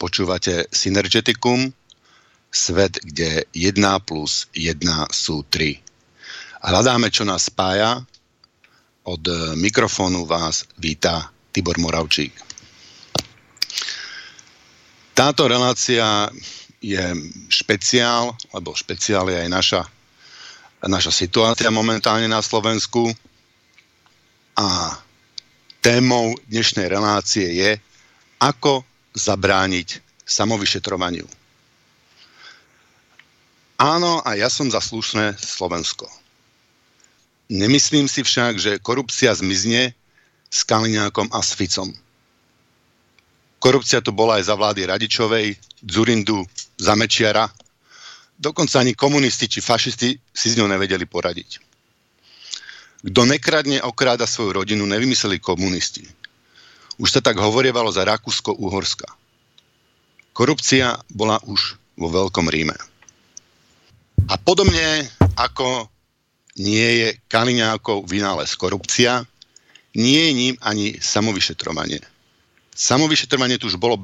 Počúvate Synergeticum, svet, kde 1 plus 1 sú 3. Hľadáme, čo nás spája. Od mikrofónu vás víta Tibor Moravčík. Táto relácia je špeciál, lebo špeciál je aj naša, naša situácia momentálne na Slovensku. A témou dnešnej relácie je, ako zabrániť samovyšetrovaniu. Áno, a ja som za slušné Slovensko. Nemyslím si však, že korupcia zmizne s Kaliňákom a s Ficom. Korupcia tu bola aj za vlády Radičovej, Zurindu, Zamečiara. Dokonca ani komunisti či fašisti si s ňou nevedeli poradiť. Kto nekradne, okráda svoju rodinu, nevymysleli komunisti. Už sa tak hovorievalo za Rakúsko-Uhorska. Korupcia bola už vo Veľkom Ríme. A podobne ako nie je Kaliňákov vynález korupcia, nie je ním ani samovyšetrovanie. Samovyšetrovanie tu už bolo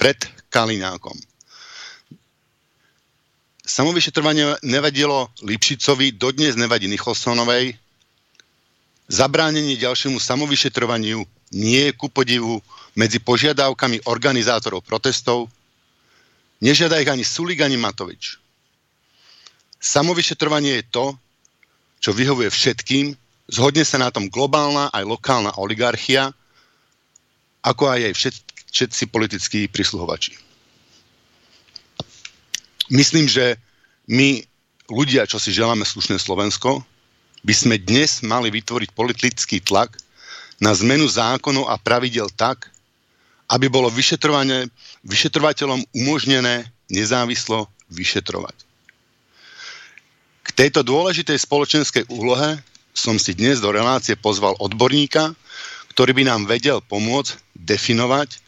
pred Kaliňákom. Samovyšetrovanie nevadilo Lipšicovi, dodnes nevadí Nicholsonovej. Zabránenie ďalšiemu samovyšetrovaniu nie je ku podivu medzi požiadavkami organizátorov protestov Nežiada ich ani Sulik, ani Matovič. Samovyšetrovanie je to, čo vyhovuje všetkým, zhodne sa na tom globálna aj lokálna oligarchia, ako aj všet, všetci politickí prisluhovači. Myslím, že my, ľudia, čo si želáme slušné Slovensko, by sme dnes mali vytvoriť politický tlak na zmenu zákonov a pravidel tak, aby bolo vyšetrovateľom umožnené nezávislo vyšetrovať. K tejto dôležitej spoločenskej úlohe som si dnes do relácie pozval odborníka, ktorý by nám vedel pomôcť definovať,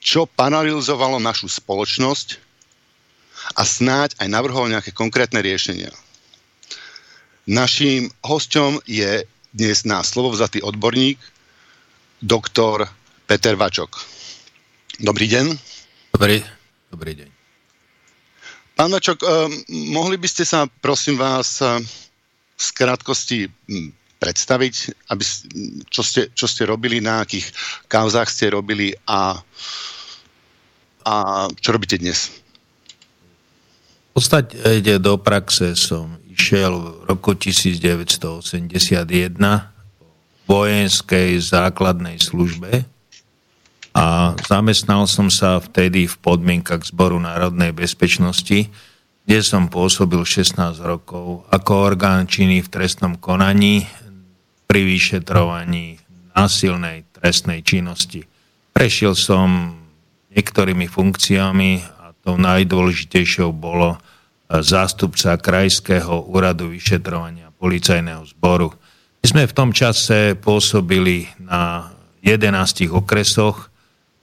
čo paralizovalo našu spoločnosť a snáď aj navrhol nejaké konkrétne riešenia. Naším hosťom je dnes na slovo vzatý odborník, doktor Peter Vačok. Dobrý deň. Dobrý, dobrý deň. Pán Vačok, eh, mohli by ste sa, prosím vás, eh, v krátkosti hm, predstaviť, aby, čo, ste, čo ste robili, na akých kauzách ste robili a, a čo robíte dnes? V podstate do praxe som išiel v roku 1981 v vojenskej základnej službe a zamestnal som sa vtedy v podmienkach Zboru národnej bezpečnosti, kde som pôsobil 16 rokov ako orgán činný v trestnom konaní pri vyšetrovaní násilnej trestnej činnosti. Prešiel som niektorými funkciami a tou najdôležitejšou bolo zástupca Krajského úradu vyšetrovania policajného zboru. My sme v tom čase pôsobili na 11 okresoch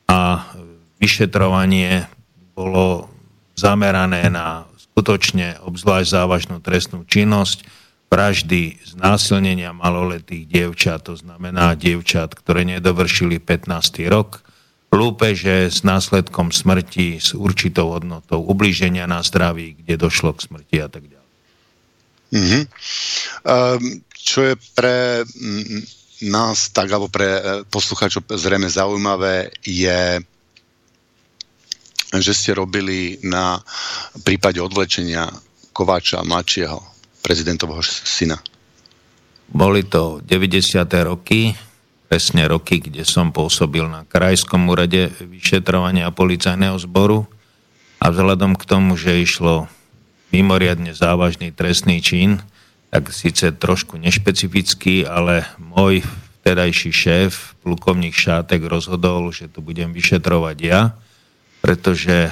a vyšetrovanie bolo zamerané na skutočne obzvlášť závažnú trestnú činnosť, vraždy, znásilnenia maloletých dievčat, to znamená dievčat, ktoré nedovršili 15. rok, lúpeže s následkom smrti, s určitou hodnotou, ublíženia na zdraví, kde došlo k smrti a tak ďalej. Mm-hmm. Um, čo je pre nás tak, alebo pre e, poslucháčov zrejme zaujímavé, je, že ste robili na prípade odvlečenia Kováča mladšieho, prezidentovho syna. Boli to 90. roky, presne roky, kde som pôsobil na Krajskom úrade vyšetrovania policajného zboru a vzhľadom k tomu, že išlo mimoriadne závažný trestný čin, tak síce trošku nešpecifický, ale môj vtedajší šéf, plukovník Šátek, rozhodol, že to budem vyšetrovať ja, pretože e,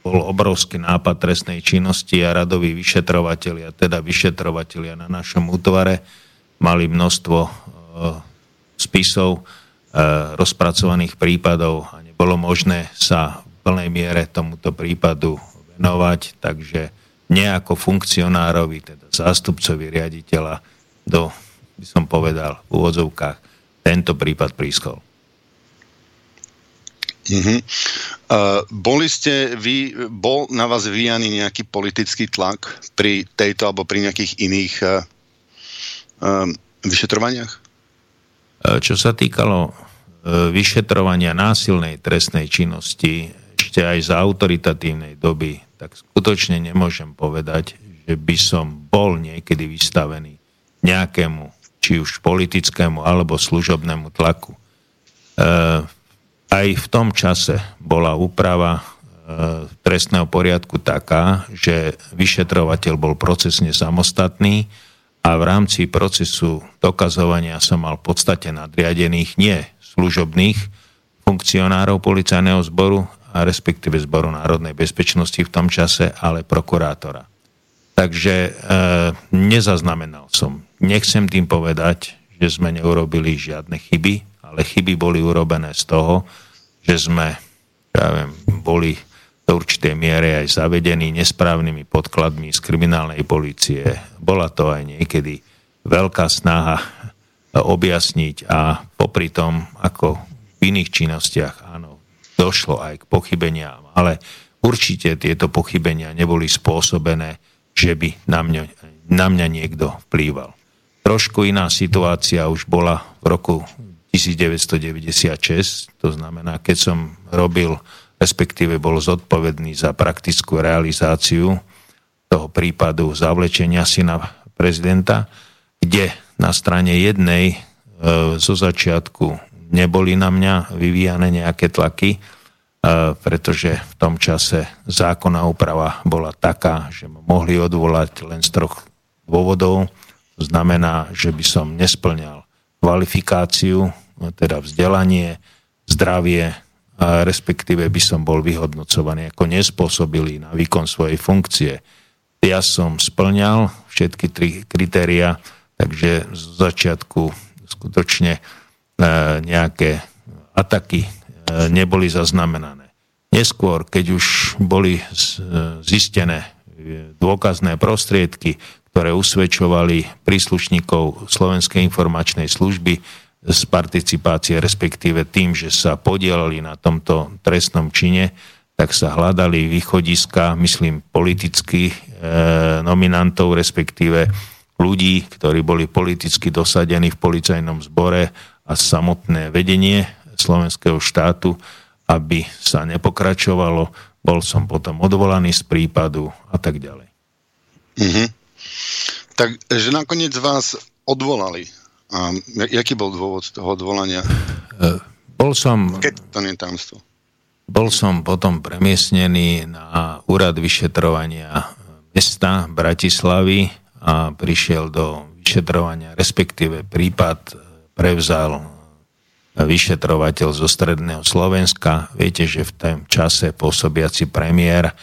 bol obrovský nápad trestnej činnosti a radoví vyšetrovatelia, teda vyšetrovatelia na našom útvare, mali množstvo e, spisov, e, rozpracovaných prípadov a nebolo možné sa v plnej miere tomuto prípadu venovať, takže nejako funkcionárovi, teda zástupcovi riaditeľa do, by som povedal, v úvodzovkách tento prípad prískol. Uh-huh. Uh, boli ste, vy, bol na vás vyjaný nejaký politický tlak pri tejto alebo pri nejakých iných uh, uh, vyšetrovaniach? Uh, čo sa týkalo uh, vyšetrovania násilnej trestnej činnosti ešte aj za autoritatívnej doby, tak skutočne nemôžem povedať, že by som bol niekedy vystavený nejakému, či už politickému alebo služobnému tlaku. Uh, aj v tom čase bola úprava e, trestného poriadku taká, že vyšetrovateľ bol procesne samostatný a v rámci procesu dokazovania som mal v podstate nadriadených, nie služobných funkcionárov policajného zboru respektíve zboru národnej bezpečnosti v tom čase, ale prokurátora. Takže e, nezaznamenal som. Nechcem tým povedať, že sme neurobili žiadne chyby, ale chyby boli urobené z toho, že sme ja viem, boli do určitej miere aj zavedení nesprávnymi podkladmi z kriminálnej policie. Bola to aj niekedy veľká snaha objasniť a popri tom, ako v iných činnostiach, došlo aj k pochybeniam, ale určite tieto pochybenia neboli spôsobené, že by na mňa, na mňa niekto vplýval. Trošku iná situácia už bola v roku 1996, to znamená, keď som robil, respektíve bol zodpovedný za praktickú realizáciu toho prípadu zavlečenia syna prezidenta, kde na strane jednej e, zo začiatku neboli na mňa vyvíjane nejaké tlaky, e, pretože v tom čase zákonná úprava bola taká, že ma mohli odvolať len z troch dôvodov. To znamená, že by som nesplňal kvalifikáciu, teda vzdelanie, zdravie, respektíve by som bol vyhodnocovaný ako nespôsobilý na výkon svojej funkcie. Ja som splňal všetky tri kritéria, takže z začiatku skutočne nejaké ataky e, neboli zaznamenané. Neskôr, keď už boli zistené dôkazné prostriedky, ktoré usvedčovali príslušníkov Slovenskej informačnej služby z participácie, respektíve tým, že sa podielali na tomto trestnom čine, tak sa hľadali východiska, myslím, politických e, nominantov, respektíve ľudí, ktorí boli politicky dosadení v policajnom zbore a samotné vedenie slovenského štátu, aby sa nepokračovalo. Bol som potom odvolaný z prípadu a tak ďalej. Mm-hmm. Takže nakoniec vás odvolali. A jaký bol dôvod toho odvolania? E, bol som... Keď to nie tamstvo. Bol som potom premiestnený na úrad vyšetrovania mesta Bratislavy a prišiel do vyšetrovania, respektíve prípad prevzal vyšetrovateľ zo stredného Slovenska. Viete, že v tom čase pôsobiaci premiér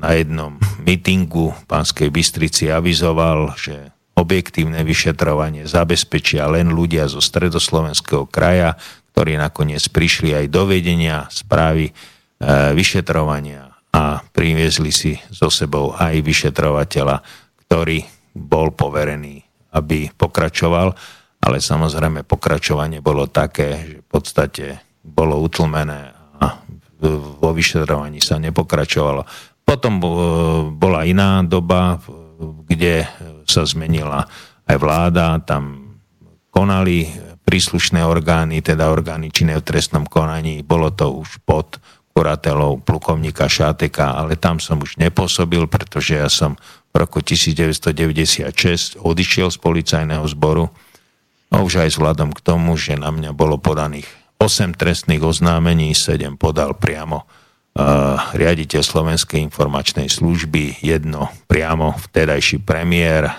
na jednom mítingu v Pánskej Bystrici avizoval, že objektívne vyšetrovanie zabezpečia len ľudia zo stredoslovenského kraja, ktorí nakoniec prišli aj do vedenia správy e, vyšetrovania a priviezli si so sebou aj vyšetrovateľa, ktorý bol poverený, aby pokračoval, ale samozrejme pokračovanie bolo také, že v podstate bolo utlmené a vo vyšetrovaní sa nepokračovalo. Potom bola iná doba, kde sa zmenila aj vláda, tam konali príslušné orgány, teda orgány činné v trestnom konaní. Bolo to už pod kuratelou plukovníka Šáteka, ale tam som už nepôsobil, pretože ja som v roku 1996 odišiel z policajného zboru. A už aj vzhľadom k tomu, že na mňa bolo podaných 8 trestných oznámení, 7 podal priamo uh, riaditeľ Slovenskej informačnej služby, jedno priamo vtedajší premiér uh,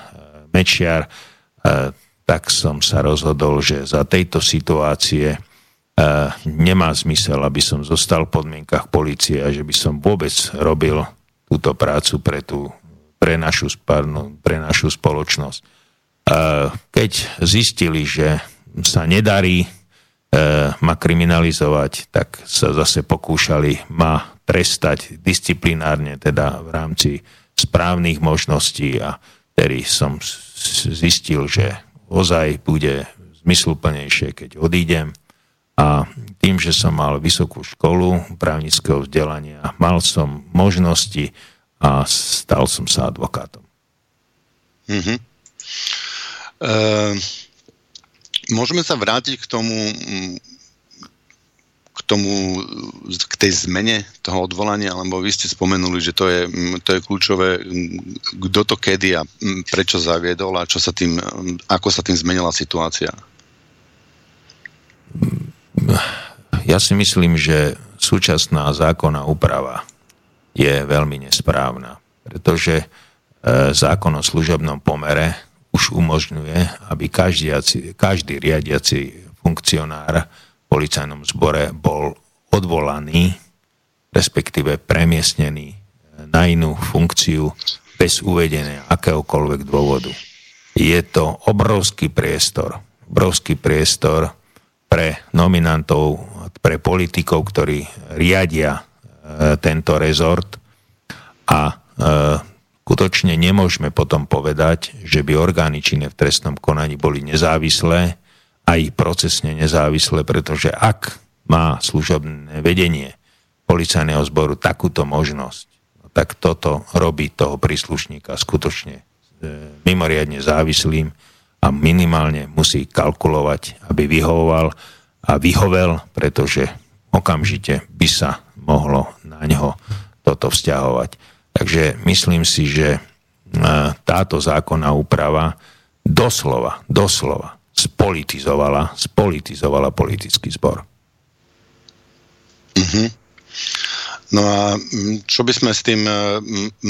Mečiar, uh, tak som sa rozhodol, že za tejto situácie uh, nemá zmysel, aby som zostal v podmienkach policie a že by som vôbec robil túto prácu pre, tú, pre, našu, pardon, pre našu spoločnosť. Uh, keď zistili, že sa nedarí uh, ma kriminalizovať, tak sa zase pokúšali ma trestať disciplinárne, teda v rámci správnych možností a ktorý som zistil, že ozaj bude zmysluplnejšie, keď odídem. A tým, že som mal vysokú školu právnického vzdelania, mal som možnosti a stal som sa advokátom. Mm-hmm. E, môžeme sa vrátiť k tomu tomu, k tej zmene toho odvolania, lebo vy ste spomenuli, že to je, to je kľúčové, kto to kedy a prečo zaviedol a čo sa tým, ako sa tým zmenila situácia? Ja si myslím, že súčasná zákonná úprava je veľmi nesprávna, pretože e, zákon o služobnom pomere už umožňuje, aby každý, každý riadiaci funkcionár policajnom zbore bol odvolaný, respektíve premiestnený na inú funkciu bez uvedenia akéhokoľvek dôvodu. Je to obrovský priestor, obrovský priestor pre nominantov, pre politikov, ktorí riadia e, tento rezort a e, skutočne nemôžeme potom povedať, že by orgány činné v trestnom konaní boli nezávislé, aj procesne nezávislé, pretože ak má služobné vedenie policajného zboru takúto možnosť, no tak toto robí toho príslušníka skutočne e, mimoriadne závislým a minimálne musí kalkulovať, aby vyhovoval a vyhovel, pretože okamžite by sa mohlo na ňo toto vzťahovať. Takže myslím si, že e, táto zákonná úprava doslova, doslova spolitizovala, spolitizovala politický zbor. Mm-hmm. No a čo by sme s tým e,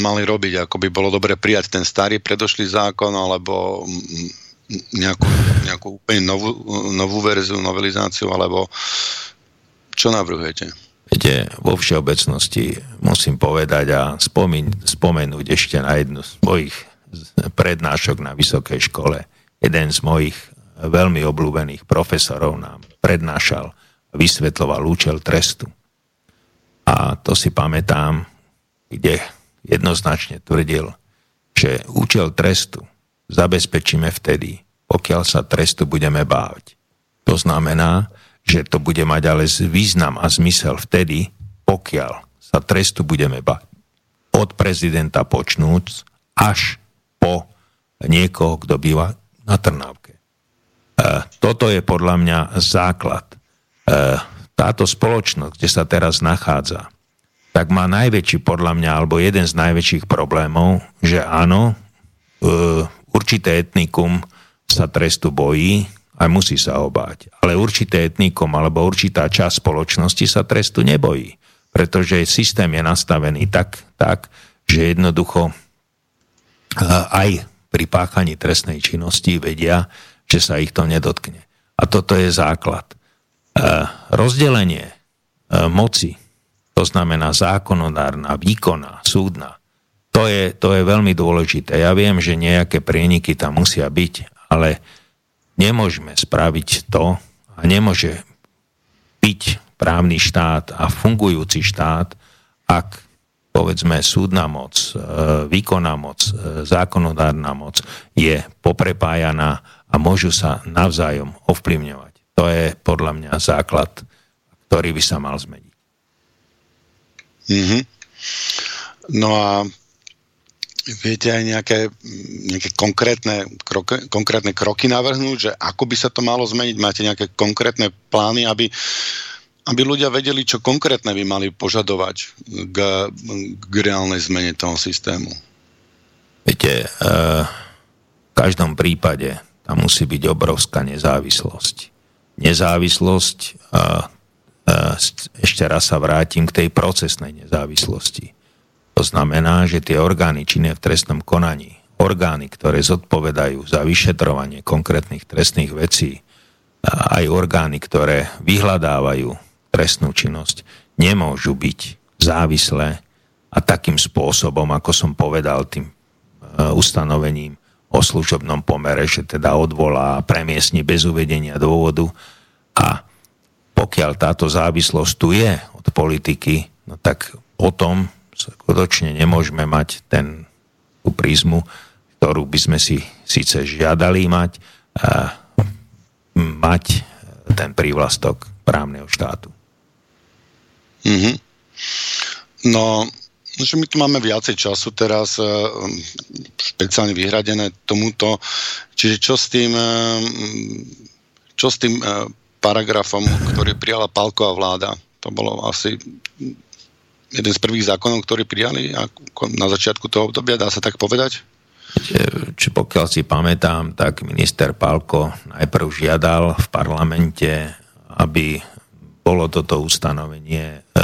mali robiť? Ako by bolo dobre prijať ten starý predošlý zákon alebo nejakú, nejakú úplne novú, novú verziu, novelizáciu, alebo čo navrhujete? Viete, vo všeobecnosti musím povedať a spomiň, spomenúť ešte na jednu z mojich prednášok na vysokej škole. Jeden z mojich veľmi obľúbených profesorov nám prednášal a vysvetloval účel trestu. A to si pamätám, kde jednoznačne tvrdil, že účel trestu zabezpečíme vtedy, pokiaľ sa trestu budeme báť. To znamená, že to bude mať ale význam a zmysel vtedy, pokiaľ sa trestu budeme báť. Od prezidenta počnúc až po niekoho, kto býva na Trnávke. E, toto je podľa mňa základ. E, táto spoločnosť, kde sa teraz nachádza, tak má najväčší podľa mňa, alebo jeden z najväčších problémov, že áno, e, určité etnikum sa trestu bojí a musí sa ho báť. Ale určité etnikum alebo určitá časť spoločnosti sa trestu nebojí, pretože systém je nastavený tak, tak že jednoducho aj pri páchaní trestnej činnosti vedia, že sa ich to nedotkne. A toto je základ. E, rozdelenie e, moci, to znamená zákonodárna, výkonná, súdna, to je, to je veľmi dôležité. Ja viem, že nejaké prieniky tam musia byť, ale nemôžeme spraviť to a nemôže byť právny štát a fungujúci štát, ak povedzme súdna moc, e, výkonná moc, zákonodárna moc je poprepájaná a môžu sa navzájom ovplyvňovať. To je podľa mňa základ. Ktorý by sa mal zmeniť. Mm-hmm. No a viete aj nejaké, nejaké konkrétne, kroky, konkrétne kroky navrhnúť, že ako by sa to malo zmeniť? Máte nejaké konkrétne plány, aby, aby ľudia vedeli, čo konkrétne by mali požadovať k, k reálnej zmene toho systému? Viete, uh, v každom prípade tam musí byť obrovská nezávislosť. Nezávislosť, uh, uh, ešte raz sa vrátim k tej procesnej nezávislosti to znamená, že tie orgány činné v trestnom konaní, orgány, ktoré zodpovedajú za vyšetrovanie konkrétnych trestných vecí, aj orgány, ktoré vyhľadávajú trestnú činnosť, nemôžu byť závislé a takým spôsobom, ako som povedal tým e, ustanovením o služobnom pomere, že teda odvolá a premiestni bez uvedenia dôvodu. A pokiaľ táto závislosť tu je od politiky, no tak potom skutočne nemôžeme mať ten, tú prízmu, ktorú by sme si síce žiadali mať, a mať ten prívlastok právneho štátu. Mm-hmm. No, že my tu máme viacej času teraz, e, špeciálne vyhradené tomuto. Čiže čo s tým, e, čo s tým e, paragrafom, ktorý prijala Palková vláda? To bolo asi jeden z prvých zákonov, ktorý prijali na začiatku toho obdobia, dá sa tak povedať? Či pokiaľ si pamätám, tak minister Palko najprv žiadal v parlamente, aby bolo toto ustanovenie e,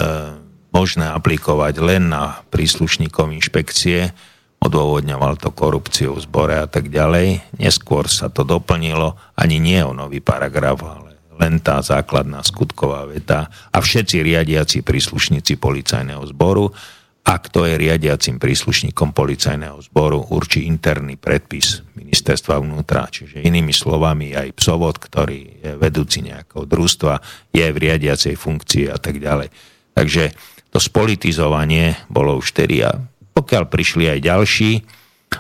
možné aplikovať len na príslušníkov inšpekcie, odôvodňoval to korupciu v zbore a tak ďalej. Neskôr sa to doplnilo, ani nie o nový paragraf, ale len tá základná skutková veta a všetci riadiaci príslušníci policajného zboru a kto je riadiacim príslušníkom policajného zboru, určí interný predpis ministerstva vnútra. Čiže inými slovami aj psovod, ktorý je vedúci nejakého družstva, je v riadiacej funkcii a tak ďalej. Takže to spolitizovanie bolo už tedy a pokiaľ prišli aj ďalší,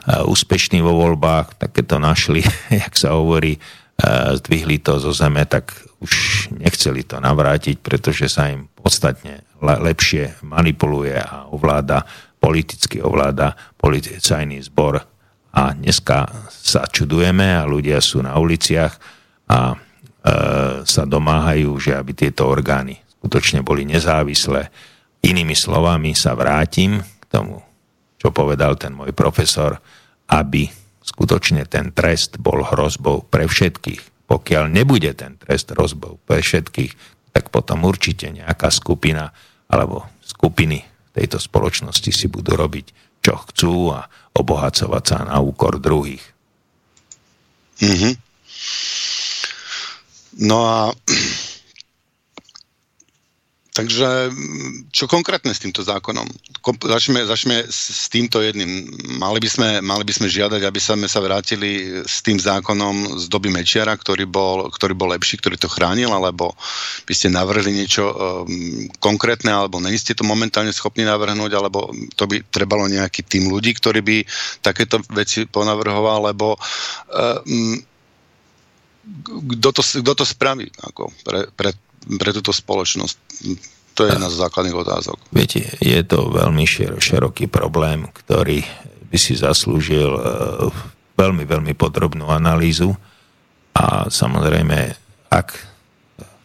úspešní vo voľbách, tak keď to našli, jak sa hovorí, zdvihli to zo zeme, tak už nechceli to navrátiť, pretože sa im podstatne lepšie manipuluje a ovláda, politicky ovláda policajný zbor. A dneska sa čudujeme a ľudia sú na uliciach a e, sa domáhajú, že aby tieto orgány skutočne boli nezávislé. Inými slovami sa vrátim k tomu, čo povedal ten môj profesor, aby skutočne ten trest bol hrozbou pre všetkých pokiaľ nebude ten trest rozbov pre všetkých, tak potom určite nejaká skupina alebo skupiny tejto spoločnosti si budú robiť, čo chcú a obohacovať sa na úkor druhých. Mm-hmm. No a Takže čo konkrétne s týmto zákonom? Začneme, začneme s týmto jedným. Mali by, sme, mali by sme žiadať, aby sme sa vrátili s tým zákonom z doby Mečiara, ktorý bol, ktorý bol lepší, ktorý to chránil, alebo by ste navrhli niečo um, konkrétne, alebo není ste to momentálne schopní navrhnúť, alebo to by trebalo nejaký tým ľudí, ktorý by takéto veci ponavrhoval, lebo um, kto to, to spraví ako pre, pre, pre túto spoločnosť? To je jedna z základných otázok. Viete, je to veľmi široký problém, ktorý by si zaslúžil e, veľmi, veľmi podrobnú analýzu a samozrejme, ak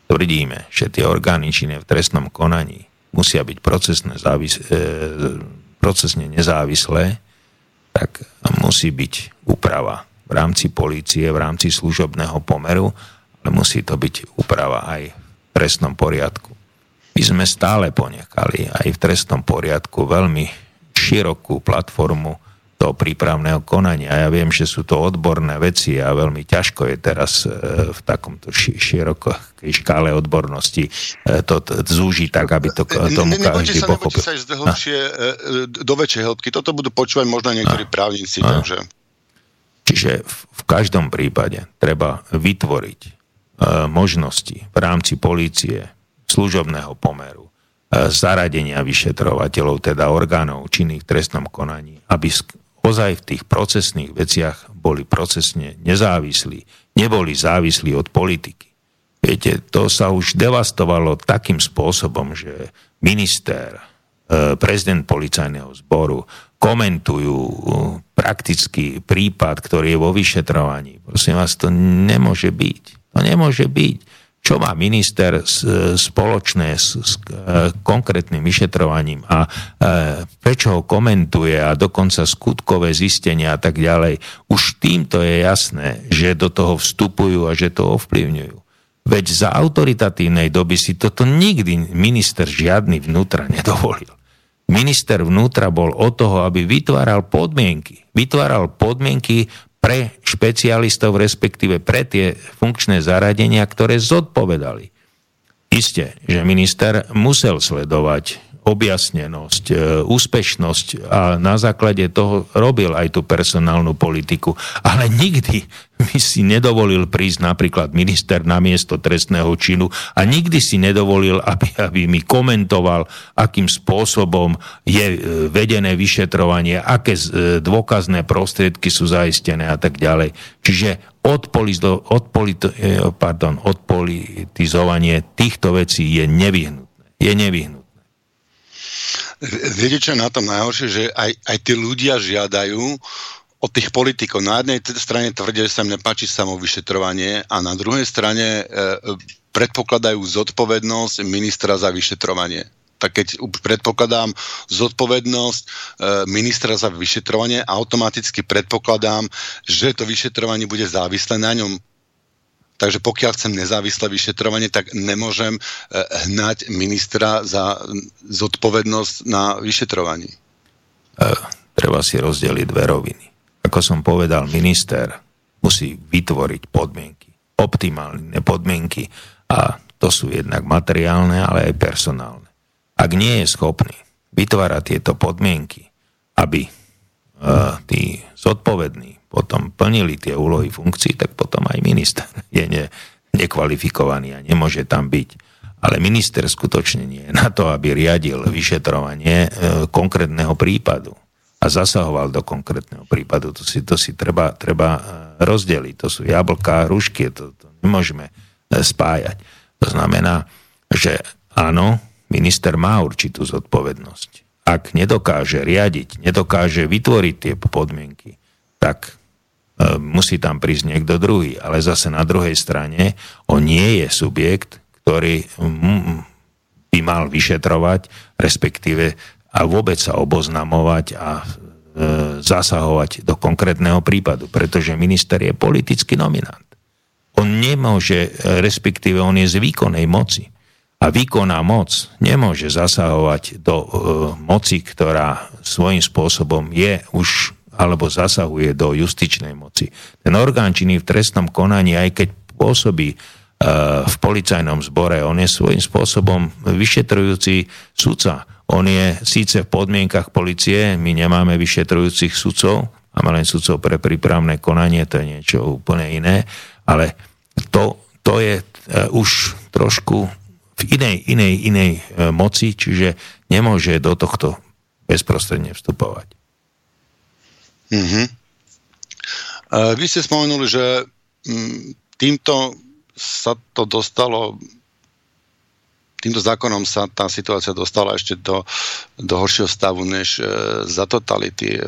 tvrdíme, že tie orgány činné v trestnom konaní musia byť procesne, závis- e, procesne nezávislé, tak musí byť úprava v rámci polície, v rámci služobného pomeru, ale musí to byť úprava aj trestnom poriadku. My sme stále ponechali aj v trestnom poriadku veľmi širokú platformu toho prípravného konania. Ja viem, že sú to odborné veci a veľmi ťažko je teraz e, v takomto širokej škále odbornosti e, to zúžiť tak, aby to tomu každý sa, pochopil. sa ísť hĺbšie, e, do väčšej hĺbky. Toto budú počúvať možno niektorí právnici. Takže... Čiže v, každom prípade treba vytvoriť možnosti v rámci polície, služobného pomeru, e, zaradenia vyšetrovateľov, teda orgánov činných v trestnom konaní, aby ozaj v tých procesných veciach boli procesne nezávislí, neboli závislí od politiky. Viete, to sa už devastovalo takým spôsobom, že minister, e, prezident policajného zboru komentujú e, prakticky prípad, ktorý je vo vyšetrovaní. Prosím vás, to nemôže byť. To nemôže byť čo má minister spoločné s, s e, konkrétnym vyšetrovaním a e, prečo ho komentuje a dokonca skutkové zistenia a tak ďalej. Už týmto je jasné, že do toho vstupujú a že to ovplyvňujú. Veď za autoritatívnej doby si toto nikdy minister žiadny vnútra nedovolil. Minister vnútra bol o toho, aby vytváral podmienky. Vytváral podmienky pre špecialistov, respektíve pre tie funkčné zaradenia, ktoré zodpovedali. Isté, že minister musel sledovať objasnenosť, e, úspešnosť a na základe toho robil aj tú personálnu politiku. Ale nikdy by si nedovolil prísť napríklad minister na miesto trestného činu a nikdy si nedovolil, aby, aby mi komentoval, akým spôsobom je e, vedené vyšetrovanie, aké e, dôkazné prostriedky sú zaistené a tak ďalej. Čiže odpolitizovanie týchto vecí je nevyhnutné. Je nevyhnutné. Viete, čo je na tom najhoršie, že aj, aj tí ľudia žiadajú od tých politikov. Na jednej strane tvrdia, že sa im nepáči samovyšetrovanie a na druhej strane e, predpokladajú zodpovednosť ministra za vyšetrovanie. Tak keď predpokladám zodpovednosť e, ministra za vyšetrovanie, automaticky predpokladám, že to vyšetrovanie bude závislé na ňom Takže pokiaľ chcem nezávislé vyšetrovanie, tak nemôžem eh, hnať ministra za zodpovednosť na vyšetrovanie. E, treba si rozdeliť dve roviny. Ako som povedal, minister musí vytvoriť podmienky, optimálne podmienky a to sú jednak materiálne, ale aj personálne. Ak nie je schopný vytvárať tieto podmienky, aby e, tí zodpovední potom plnili tie úlohy funkcií, tak potom aj minister je ne, nekvalifikovaný a nemôže tam byť. Ale minister skutočne nie je na to, aby riadil vyšetrovanie e, konkrétneho prípadu a zasahoval do konkrétneho prípadu. To si, to si treba, treba e, rozdeliť. To sú jablká, hrušky, to, to nemôžeme e, spájať. To znamená, že áno, minister má určitú zodpovednosť. Ak nedokáže riadiť, nedokáže vytvoriť tie podmienky, tak musí tam prísť niekto druhý. Ale zase na druhej strane on nie je subjekt, ktorý by mal vyšetrovať, respektíve a vôbec sa oboznamovať a e, zasahovať do konkrétneho prípadu, pretože minister je politický nominant. On nemôže, respektíve on je z výkonnej moci. A výkonná moc nemôže zasahovať do e, moci, ktorá svojím spôsobom je už alebo zasahuje do justičnej moci. Ten orgán činný v trestnom konaní, aj keď pôsobí e, v policajnom zbore, on je svojím spôsobom vyšetrujúci sudca. On je síce v podmienkach policie, my nemáme vyšetrujúcich sudcov, máme len sudcov pre prípravné konanie, to je niečo úplne iné, ale to, to je uh, už trošku v inej, inej, inej uh, moci, čiže nemôže do tohto bezprostredne vstupovať. Mm-hmm. Vy ste spomenuli, že mm, týmto sa to dostalo týmto zákonom sa tá situácia dostala ešte do, do horšieho stavu než e, za totality. E,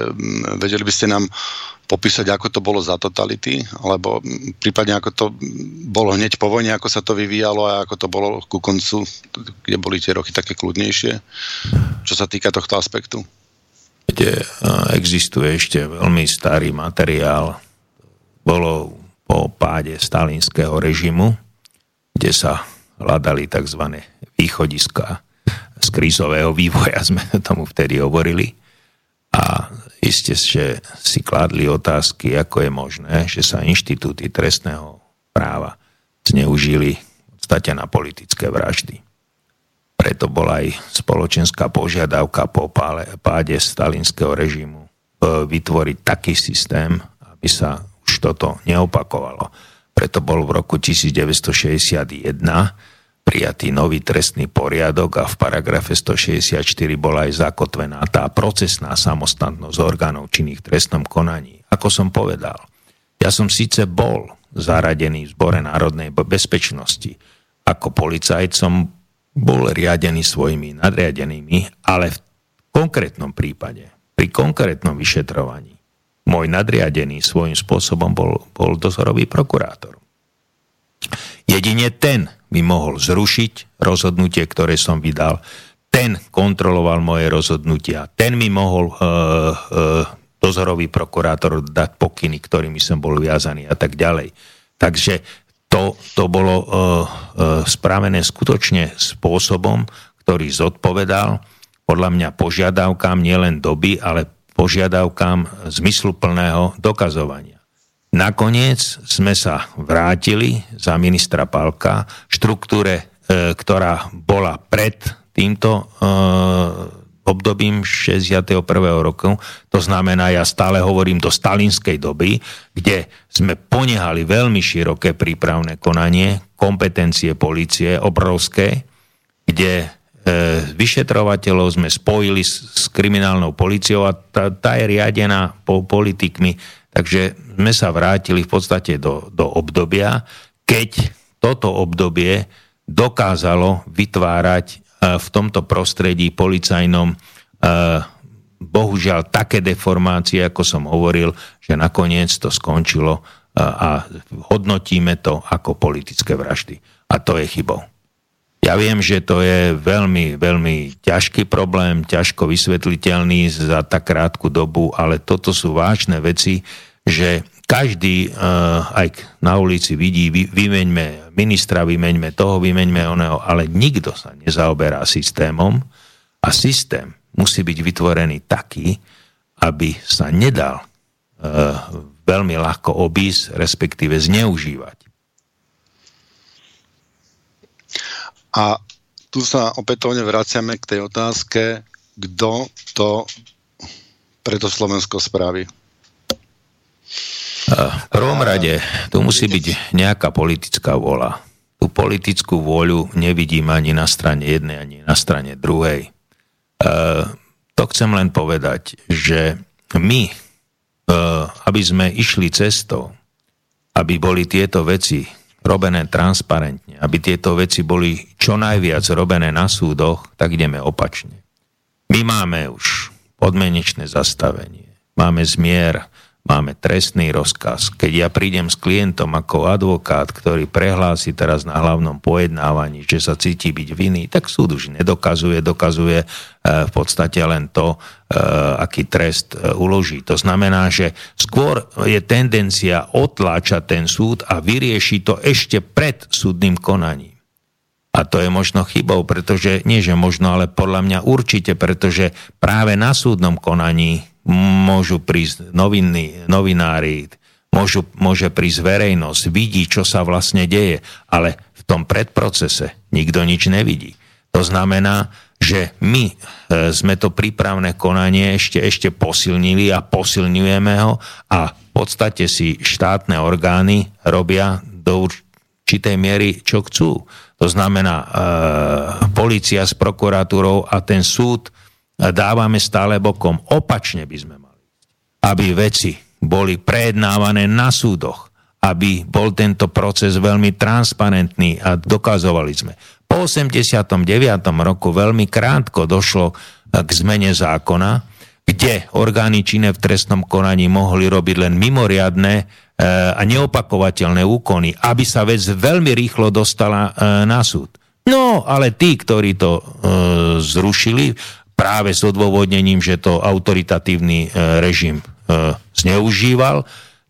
vedeli by ste nám popísať, ako to bolo za totality, alebo prípadne ako to bolo hneď po vojne, ako sa to vyvíjalo a ako to bolo ku koncu, kde boli tie roky také kľudnejšie, čo sa týka tohto aspektu? Kde existuje ešte veľmi starý materiál. Bolo po páde stalinského režimu, kde sa hľadali tzv. východiska z krízového vývoja, sme tomu vtedy hovorili. A iste, že si kladli otázky, ako je možné, že sa inštitúty trestného práva zneužili v podstate na politické vraždy. Preto bola aj spoločenská požiadavka po páde stalinského režimu e, vytvoriť taký systém, aby sa už toto neopakovalo. Preto bol v roku 1961 prijatý nový trestný poriadok a v paragrafe 164 bola aj zakotvená tá procesná samostatnosť orgánov činných v trestnom konaní. Ako som povedal, ja som síce bol zaradený v zbore národnej bezpečnosti, ako policajcom bol riadený svojimi nadriadenými, ale v konkrétnom prípade, pri konkrétnom vyšetrovaní, môj nadriadený svojím spôsobom bol, bol dozorový prokurátor. Jedine ten by mohol zrušiť rozhodnutie, ktoré som vydal. Ten kontroloval moje rozhodnutia. Ten mi mohol uh, uh, dozorový prokurátor dať pokyny, ktorými som bol viazaný a tak ďalej. Takže to, to bolo uh, uh, spravené skutočne spôsobom, ktorý zodpovedal podľa mňa požiadavkám nielen doby, ale požiadavkám zmysluplného dokazovania. Nakoniec sme sa vrátili za ministra Palka štruktúre, e, ktorá bola pred týmto e, obdobím 61. roku. To znamená, ja stále hovorím do stalinskej doby, kde sme ponehali veľmi široké prípravné konanie, kompetencie policie obrovské, kde e, vyšetrovateľov sme spojili s, s kriminálnou policiou a tá, tá je riadená po politikmi, takže sme sa vrátili v podstate do, do obdobia, keď toto obdobie dokázalo vytvárať v tomto prostredí policajnom bohužiaľ také deformácie, ako som hovoril, že nakoniec to skončilo a hodnotíme to ako politické vraždy. A to je chybou. Ja viem, že to je veľmi, veľmi ťažký problém, ťažko vysvetliteľný za tak krátku dobu, ale toto sú vážne veci, že každý uh, aj na ulici vidí, vy, vymeňme ministra, vymeňme toho, vymeňme oného, ale nikto sa nezaoberá systémom a systém musí byť vytvorený taký, aby sa nedal uh, veľmi ľahko obísť, respektíve zneužívať. A tu sa opätovne vraciame k tej otázke, kto to preto Slovensko spraví. V prvom rade tu musí byť nejaká politická vola. Tú politickú vôľu nevidím ani na strane jednej, ani na strane druhej. To chcem len povedať, že my, aby sme išli cestou, aby boli tieto veci robené transparentne, aby tieto veci boli čo najviac robené na súdoch, tak ideme opačne. My máme už podmenečné zastavenie, máme zmier, máme trestný rozkaz. Keď ja prídem s klientom ako advokát, ktorý prehlási teraz na hlavnom pojednávaní, že sa cíti byť vinný, tak súd už nedokazuje, dokazuje e, v podstate len to, e, aký trest e, uloží. To znamená, že skôr je tendencia otláčať ten súd a vyriešiť to ešte pred súdnym konaním. A to je možno chybou, pretože nie že možno, ale podľa mňa určite, pretože práve na súdnom konaní môžu prísť noviny, novinári, môžu, môže prísť verejnosť, vidí, čo sa vlastne deje, ale v tom predprocese nikto nič nevidí. To znamená, že my e, sme to prípravné konanie ešte, ešte posilnili a posilňujeme ho a v podstate si štátne orgány robia do určitej miery, čo chcú. To znamená, e, policia s prokuratúrou a ten súd dávame stále bokom. Opačne by sme mali. Aby veci boli prejednávané na súdoch, aby bol tento proces veľmi transparentný a dokazovali sme. Po 89. roku veľmi krátko došlo k zmene zákona, kde orgány činné v trestnom konaní mohli robiť len mimoriadne e, a neopakovateľné úkony, aby sa vec veľmi rýchlo dostala e, na súd. No, ale tí, ktorí to e, zrušili, práve s odôvodnením, že to autoritatívny e, režim e, zneužíval,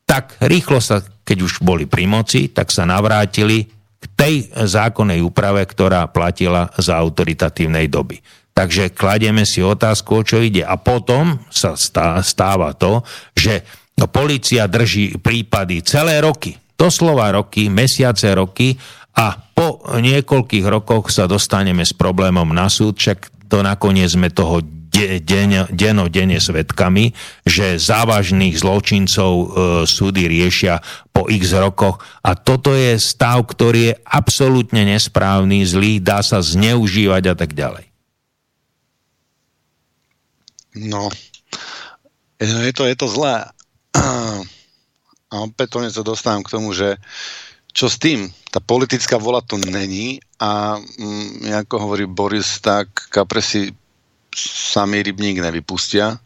tak rýchlo sa, keď už boli pri moci, tak sa navrátili k tej zákonnej úprave, ktorá platila za autoritatívnej doby. Takže kladieme si otázku, o čo ide. A potom sa stáva to, že policia drží prípady celé roky, doslova roky, mesiace, roky a po niekoľkých rokoch sa dostaneme s problémom na súd, však to nakoniec sme toho denodene svetkami, že závažných zločincov e, súdy riešia po x rokoch a toto je stav, ktorý je absolútne nesprávny, zlý, dá sa zneužívať a tak ďalej. No, je to, je to zlé. A opätovne sa dostávam k tomu, že čo s tým? Tá politická vola to není a mm, ako hovorí Boris, tak kapresi sami rybník nevypustia.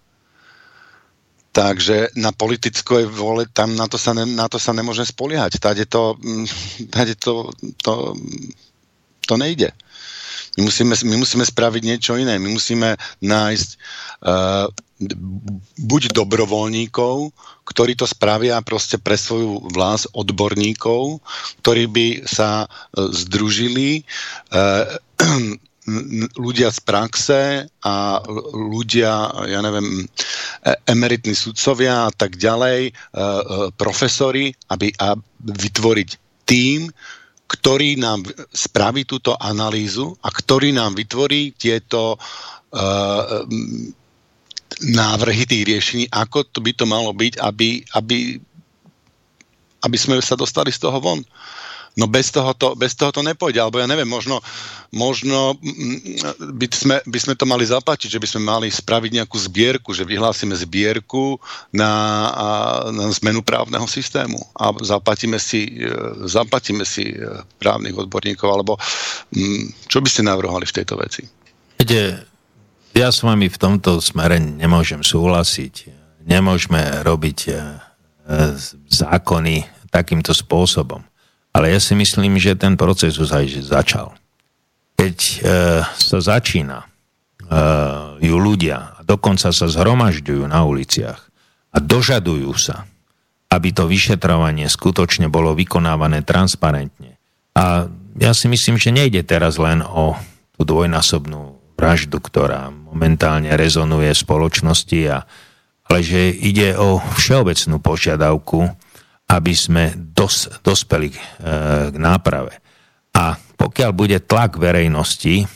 Takže na politické vole tam na to sa, ne, na to sa nemôže spoliehať. Tade to, mm, tade to, to, to nejde. My musíme, my musíme spraviť niečo iné. My musíme nájsť uh, buď dobrovoľníkov, ktorí to spravia proste pre svoju vlast odborníkov, ktorí by sa uh, združili uh, ľudia z praxe a ľudia, ja neviem, e, emeritní sudcovia a tak ďalej, profesori, aby vytvoriť tým, ktorý nám spraví túto analýzu a ktorý nám vytvorí tieto návrhy tých riešení, ako to by to malo byť, aby, aby, aby sme sa dostali z toho von. No bez toho, to, bez toho to nepôjde, alebo ja neviem, možno, možno mm, by, sme, by sme to mali zaplatiť, že by sme mali spraviť nejakú zbierku, že vyhlásime zbierku na, na zmenu právneho systému a zaplatíme si, e, zaplatíme si e, právnych odborníkov, alebo mm, čo by ste navrhovali v tejto veci? Viete, ja s vami v tomto smere nemôžem súhlasiť. Nemôžeme robiť e, zákony takýmto spôsobom. Ale ja si myslím, že ten proces už aj začal. Keď e, sa začína e, ju ľudia dokonca sa zhromažďujú na uliciach a dožadujú sa, aby to vyšetrovanie skutočne bolo vykonávané transparentne. A ja si myslím, že nejde teraz len o tú dvojnásobnú vraždu, ktorá momentálne rezonuje v spoločnosti, a, ale že ide o všeobecnú požiadavku, aby sme dos, dospeli e, k náprave. A pokiaľ bude tlak verejnosti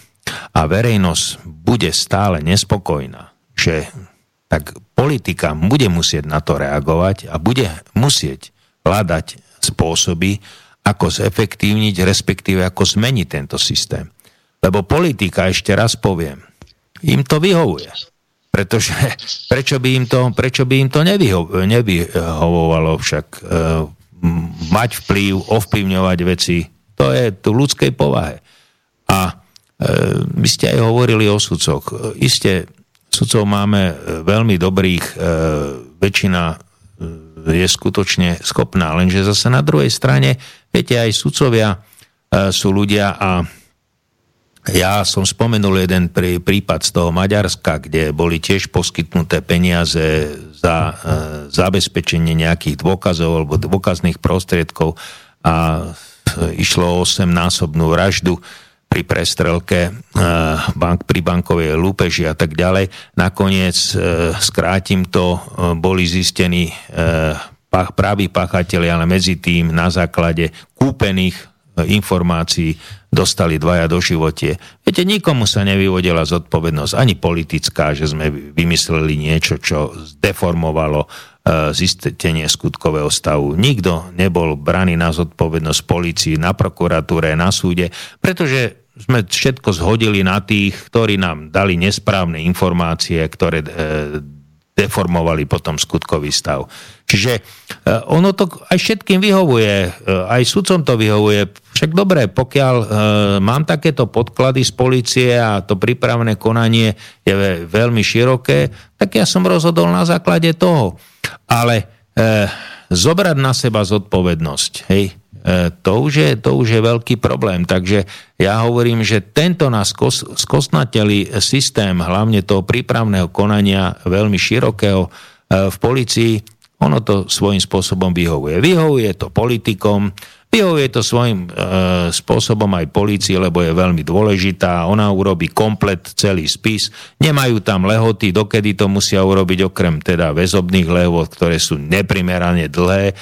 a verejnosť bude stále nespokojná, že tak politika bude musieť na to reagovať a bude musieť hľadať spôsoby, ako zefektívniť, respektíve ako zmeniť tento systém. Lebo politika, ešte raz poviem, im to vyhovuje. Pretože prečo by im to, prečo by im to nevyho, nevyhovovalo však e, mať vplyv, ovplyvňovať veci, to je tu ľudskej povahe. A e, vy ste aj hovorili o sudcoch. Isté, sudcov máme veľmi dobrých, e, väčšina e, je skutočne schopná, lenže zase na druhej strane, viete, aj sudcovia e, sú ľudia a ja som spomenul jeden prí, prípad z toho Maďarska, kde boli tiež poskytnuté peniaze za e, zabezpečenie nejakých dôkazov alebo dôkazných prostriedkov a e, išlo o 8-násobnú vraždu pri prestrelke e, bank, pri bankovej lúpeži a tak ďalej. Nakoniec, e, skrátim to, e, boli zistení e, praví pachatelia, ale medzi tým na základe kúpených informácií dostali dvaja do životie. Viete, nikomu sa nevyvodila zodpovednosť, ani politická, že sme vymysleli niečo, čo deformovalo e, zistenie skutkového stavu. Nikto nebol braný na zodpovednosť policii, na prokuratúre, na súde, pretože sme všetko zhodili na tých, ktorí nám dali nesprávne informácie, ktoré e, deformovali potom skutkový stav. Čiže e, ono to aj všetkým vyhovuje, e, aj sudcom to vyhovuje. Však dobre, pokiaľ e, mám takéto podklady z policie a to prípravné konanie je veľmi široké, tak ja som rozhodol na základe toho. Ale zobrať na seba zodpovednosť, hej, to už, je, to už je veľký problém. Takže ja hovorím, že tento nás skos, skosnatelý systém, hlavne toho prípravného konania veľmi širokého v policii, ono to svojím spôsobom vyhovuje. Vyhovuje to politikom, vyhovuje to svojím e, spôsobom aj policii, lebo je veľmi dôležitá. Ona urobí komplet celý spis. Nemajú tam lehoty, dokedy to musia urobiť okrem teda väzobných lehot, ktoré sú neprimerane dlhé. E,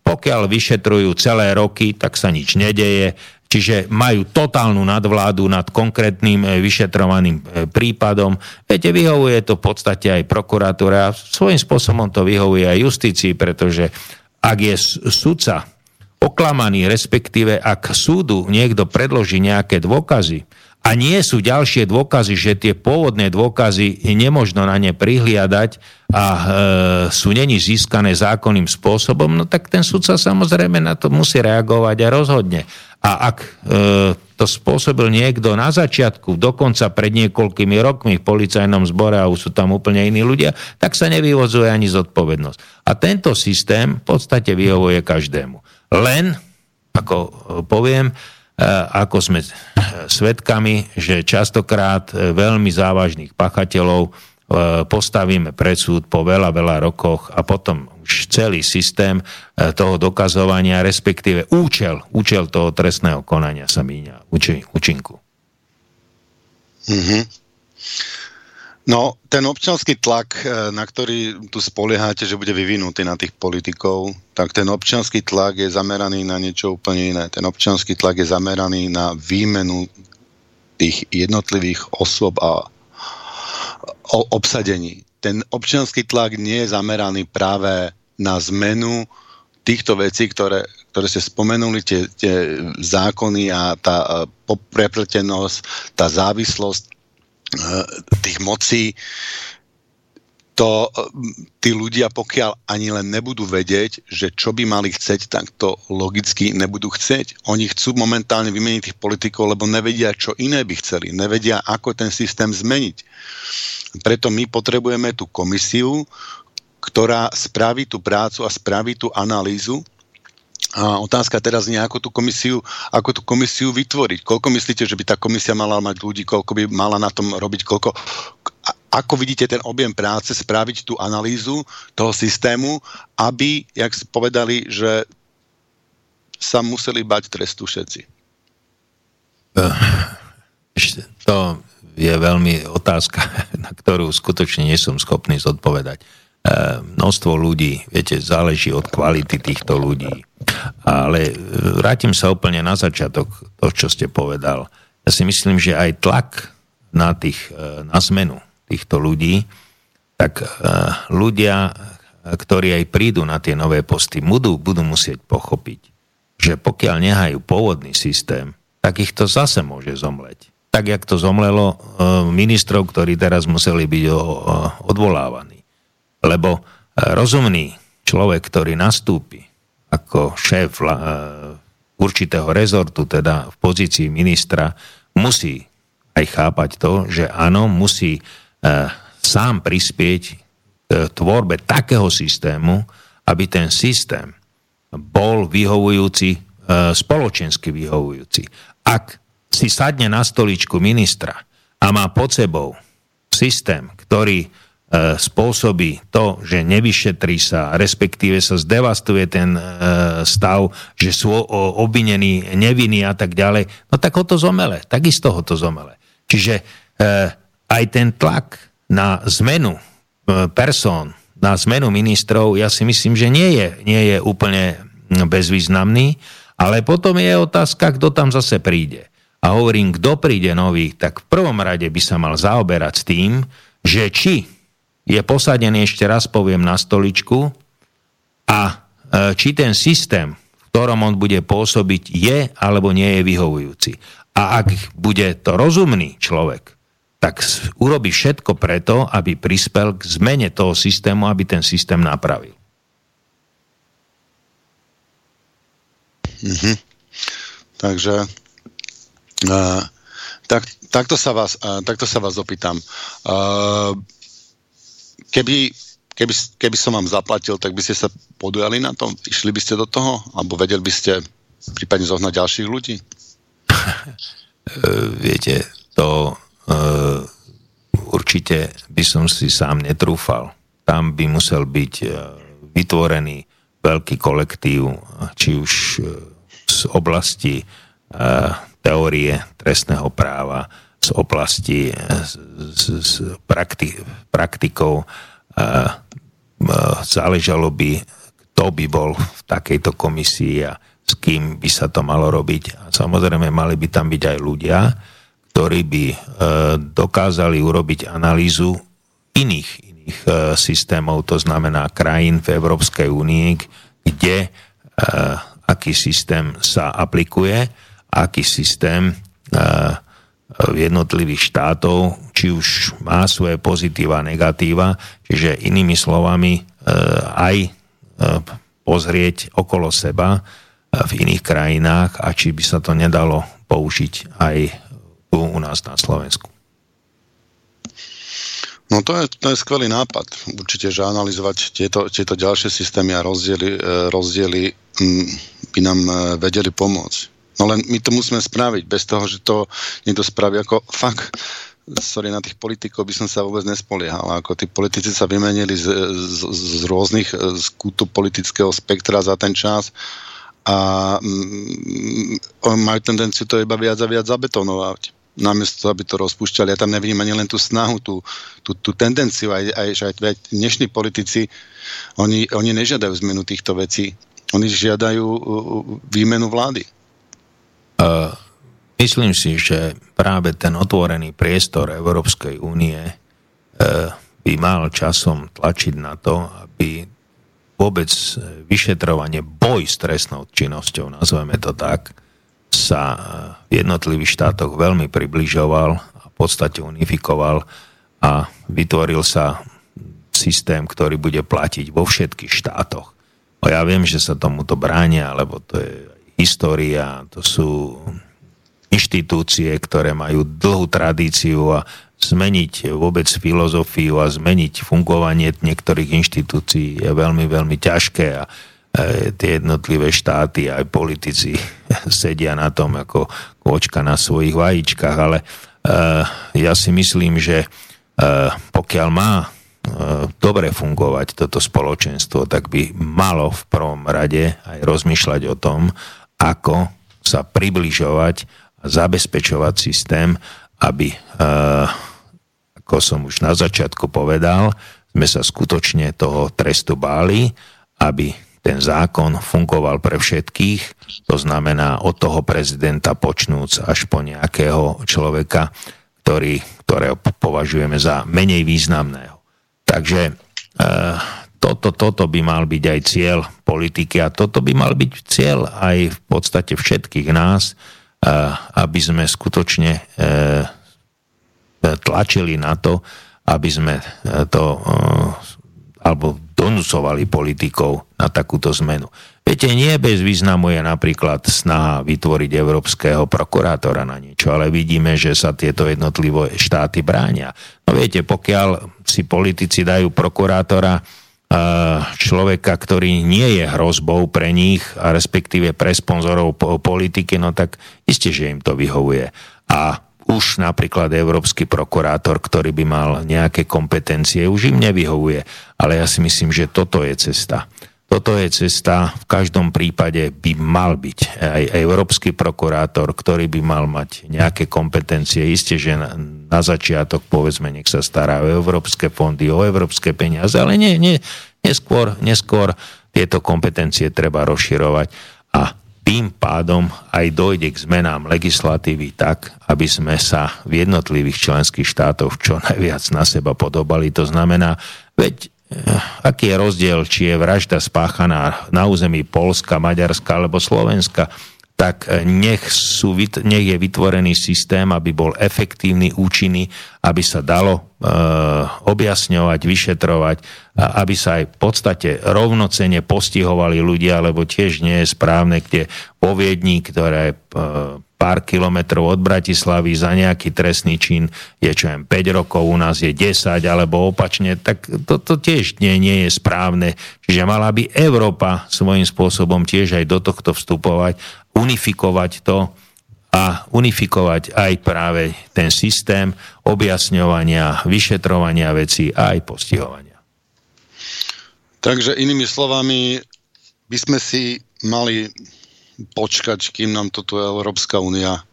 pokiaľ vyšetrujú celé roky, tak sa nič nedeje, čiže majú totálnu nadvládu nad konkrétnym e, vyšetrovaným e, prípadom. Viete, vyhovuje to v podstate aj prokuratúre a svojím spôsobom to vyhovuje aj justícii, pretože ak je sudca oklamaný, respektíve ak súdu niekto predloží nejaké dôkazy a nie sú ďalšie dôkazy, že tie pôvodné dôkazy nemožno na ne prihliadať a e, sú není získané zákonným spôsobom, no tak ten sudca samozrejme na to musí reagovať a rozhodne. A ak e, to spôsobil niekto na začiatku, dokonca pred niekoľkými rokmi v policajnom zbore a už sú tam úplne iní ľudia, tak sa nevyvozuje ani zodpovednosť. A tento systém v podstate vyhovuje každému. Len, ako poviem, E, ako sme svedkami, že častokrát e, veľmi závažných pachateľov e, postavíme pred súd po veľa, veľa rokoch a potom už celý systém toho dokazovania, respektíve účel, účel toho trestného konania sa míňa účinku. Mm-hmm. No, ten občanský tlak, e, na ktorý tu spoliehate, že bude vyvinutý na tých politikov, tak ten občanský tlak je zameraný na niečo úplne iné. Ten občanský tlak je zameraný na výmenu tých jednotlivých osôb a obsadení. Ten občanský tlak nie je zameraný práve na zmenu týchto vecí, ktoré, ktoré ste spomenuli, tie, tie zákony a tá e, prepletenosť, tá závislosť tých mocí, to eh, tí ľudia, pokiaľ ani len nebudú vedieť, že čo by mali chceť, tak to logicky nebudú chceť. Oni chcú momentálne vymeniť tých politikov, lebo nevedia, čo iné by chceli. Nevedia, ako ten systém zmeniť. Preto my potrebujeme tú komisiu, ktorá spraví tú prácu a spraví tú analýzu a otázka teraz nie, ako tú komisiu, ako tú komisiu vytvoriť. Koľko myslíte, že by tá komisia mala mať ľudí, koľko by mala na tom robiť, koľko... Ako vidíte ten objem práce, spraviť tú analýzu toho systému, aby, jak povedali, že sa museli bať trestu všetci? To je veľmi otázka, na ktorú skutočne nie som schopný zodpovedať E, množstvo ľudí, viete, záleží od kvality týchto ľudí. Ale vrátim sa úplne na začiatok, to, čo ste povedal. Ja si myslím, že aj tlak na, tých, e, na zmenu týchto ľudí, tak e, ľudia, ktorí aj prídu na tie nové posty, budú, budú musieť pochopiť, že pokiaľ nehajú pôvodný systém, tak ich to zase môže zomleť. Tak, jak to zomlelo ministrov, ktorí teraz museli byť odvolávaní. Lebo e, rozumný človek, ktorý nastúpi ako šéf e, určitého rezortu, teda v pozícii ministra, musí aj chápať to, že áno, musí e, sám prispieť k tvorbe takého systému, aby ten systém bol vyhovujúci, spoločensky vyhovujúci. Ak si sadne na stoličku ministra a má pod sebou systém, ktorý spôsobí to, že nevyšetrí sa, respektíve sa zdevastuje ten e, stav, že sú obvinení nevinní a tak ďalej, no tak ho to zomele, takisto ho to zomele. Čiže e, aj ten tlak na zmenu persón, na zmenu ministrov, ja si myslím, že nie je, nie je úplne bezvýznamný, ale potom je otázka, kto tam zase príde. A hovorím, kto príde nový, tak v prvom rade by sa mal zaoberať s tým, že či je posadený, ešte raz poviem, na stoličku a e, či ten systém, v ktorom on bude pôsobiť, je alebo nie je vyhovujúci. A ak bude to rozumný človek, tak urobí všetko preto, aby prispel k zmene toho systému, aby ten systém napravil. Mm-hmm. Takže uh, tak, takto, sa vás, uh, takto sa vás opýtam. Uh, keby, keby, keby som vám zaplatil, tak by ste sa podujali na tom? Išli by ste do toho? Alebo vedeli by ste prípadne zohnať ďalších ľudí? Viete, to uh, určite by som si sám netrúfal. Tam by musel byť uh, vytvorený veľký kolektív, či už uh, z oblasti teórie trestného práva, z oblasti s, s prakti, praktikou. Záležalo by, kto by bol v takejto komisii a s kým by sa to malo robiť. A samozrejme, mali by tam byť aj ľudia, ktorí by e, dokázali urobiť analýzu iných, iných e, systémov, to znamená krajín v Európskej únii, kde e, aký systém sa aplikuje, aký systém jednotlivých štátov, či už má svoje pozitíva a negatíva, čiže inými slovami aj pozrieť okolo seba v iných krajinách a či by sa to nedalo použiť aj tu u nás na Slovensku. No to je, to je skvelý nápad. Určite, že analyzovať tieto, tieto ďalšie systémy a rozdiely, rozdiely mm, by nám vedeli pomôcť. No len my to musíme spraviť, bez toho, že to niekto spraví ako fakt sorry, na tých politikov by som sa vôbec nespoliehal. Ako tí politici sa vymenili z, z, z rôznych z kútu politického spektra za ten čas a mm, majú tendenciu to iba viac a viac zabetonovať namiesto aby to rozpúšťali. Ja tam nevidím ani len tú snahu, tú, tú, tú tendenciu, aj, aj, aj dnešní politici, oni, oni nežiadajú zmenu týchto vecí. Oni žiadajú výmenu vlády. Uh, myslím si, že práve ten otvorený priestor Európskej únie uh, by mal časom tlačiť na to, aby vôbec vyšetrovanie, boj s trestnou činnosťou, nazveme to tak, sa v jednotlivých štátoch veľmi približoval a v podstate unifikoval a vytvoril sa systém, ktorý bude platiť vo všetkých štátoch. O ja viem, že sa tomuto bránia, lebo to je história, to sú inštitúcie, ktoré majú dlhú tradíciu a zmeniť vôbec filozofiu a zmeniť fungovanie niektorých inštitúcií je veľmi, veľmi ťažké a e, tie jednotlivé štáty aj politici sedia na tom ako kočka na svojich vajíčkach, ale e, ja si myslím, že e, pokiaľ má dobre fungovať toto spoločenstvo, tak by malo v prvom rade aj rozmýšľať o tom, ako sa približovať a zabezpečovať systém, aby ako som už na začiatku povedal, sme sa skutočne toho trestu báli, aby ten zákon fungoval pre všetkých, to znamená od toho prezidenta počnúc až po nejakého človeka, ktorý, ktorého považujeme za menej významného. Takže e, toto, toto by mal byť aj cieľ politiky a toto by mal byť cieľ aj v podstate všetkých nás, e, aby sme skutočne e, tlačili na to, aby sme e, to alebo donúcovali politikov na takúto zmenu. Viete, nie bez významu je napríklad snaha vytvoriť európskeho prokurátora na niečo, ale vidíme, že sa tieto jednotlivé štáty bránia. No viete, pokiaľ si politici dajú prokurátora, človeka, ktorý nie je hrozbou pre nich a respektíve pre sponzorov politiky, no tak isté, že im to vyhovuje. A už napríklad európsky prokurátor, ktorý by mal nejaké kompetencie, už im nevyhovuje. Ale ja si myslím, že toto je cesta. Toto je cesta, v každom prípade by mal byť aj európsky prokurátor, ktorý by mal mať nejaké kompetencie. Isté, že na, na začiatok, povedzme, nech sa stará o európske fondy, o európske peniaze, ale nie, nie, neskôr, neskôr tieto kompetencie treba rozširovať a tým pádom aj dojde k zmenám legislatívy tak, aby sme sa v jednotlivých členských štátoch čo najviac na seba podobali. To znamená, veď aký je rozdiel, či je vražda spáchaná na území Polska, Maďarska alebo Slovenska tak e, nech, sú, nech je vytvorený systém, aby bol efektívny, účinný, aby sa dalo e, objasňovať, vyšetrovať, a aby sa aj v podstate rovnocene postihovali ľudia, lebo tiež nie je správne, kde vo ktoré e, pár kilometrov od Bratislavy za nejaký trestný čin je čo jen 5 rokov, u nás je 10 alebo opačne, tak to, to tiež nie, nie je správne. Čiže mala by Európa svojím spôsobom tiež aj do tohto vstupovať unifikovať to a unifikovať aj práve ten systém objasňovania, vyšetrovania vecí a aj postihovania. Takže inými slovami, by sme si mali počkať, kým nám toto Európska únia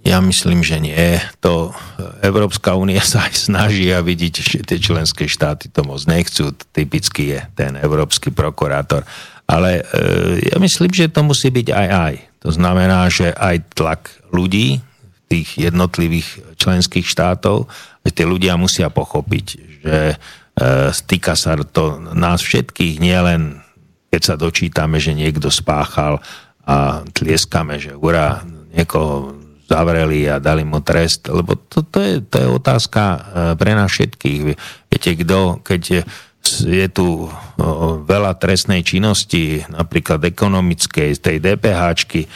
ja myslím, že nie. To Európska únia sa aj snaží a vidíte, že tie členské štáty to moc nechcú. Typicky je ten európsky prokurátor. Ale e, ja myslím, že to musí byť aj aj. To znamená, že aj tlak ľudí, tých jednotlivých členských štátov, že tie ľudia musia pochopiť, že e, stýka sa to nás všetkých, nielen keď sa dočítame, že niekto spáchal a tlieskame, že ura, niekoho zavreli a dali mu trest, lebo to, to, je, to je otázka pre nás všetkých. Viete, kto, keď je tu veľa trestnej činnosti, napríklad ekonomickej, z tej DPHčky,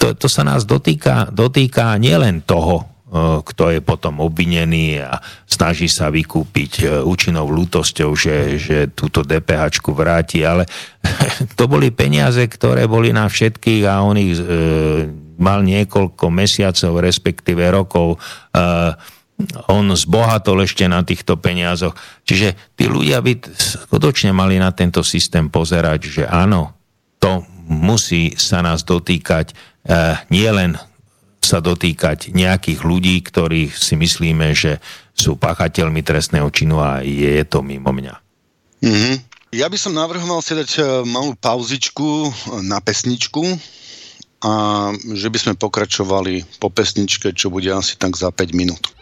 to, to sa nás dotýka, dotýka nielen toho, kto je potom obvinený a snaží sa vykúpiť účinnou lútosťou, že, že túto DPH vráti, ale to boli peniaze, ktoré boli na všetkých a on ich e, mal niekoľko mesiacov, respektíve rokov. E, on zbohatol ešte na týchto peniazoch. Čiže tí ľudia by skutočne mali na tento systém pozerať, že áno, to musí sa nás dotýkať e, nielen sa dotýkať nejakých ľudí, ktorých si myslíme, že sú páchateľmi trestného činu a je to mimo mňa. Mm-hmm. Ja by som navrhoval si dať e, malú pauzičku na pesničku a že by sme pokračovali po pesničke, čo bude asi tak za 5 minút.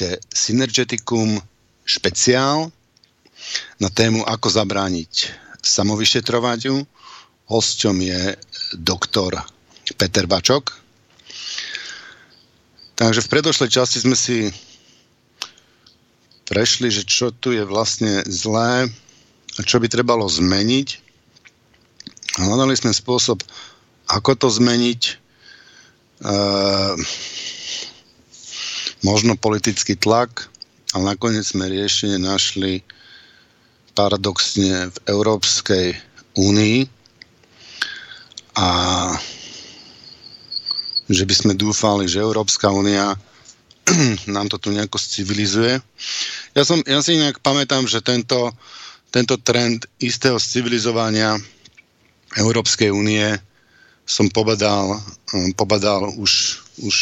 Počúvate Synergeticum špeciál na tému Ako zabrániť samovyšetrovaniu. Hosťom je doktor Peter Bačok. Takže v predošlej časti sme si prešli, že čo tu je vlastne zlé a čo by trebalo zmeniť. Hľadali sme spôsob, ako to zmeniť. Uh, možno politický tlak, ale nakoniec sme riešenie našli paradoxne v Európskej únii a že by sme dúfali, že Európska únia nám to tu nejako civilizuje. Ja, som, ja si nejak pamätám, že tento, tento trend istého civilizovania Európskej únie som pobadal, pobadal už, už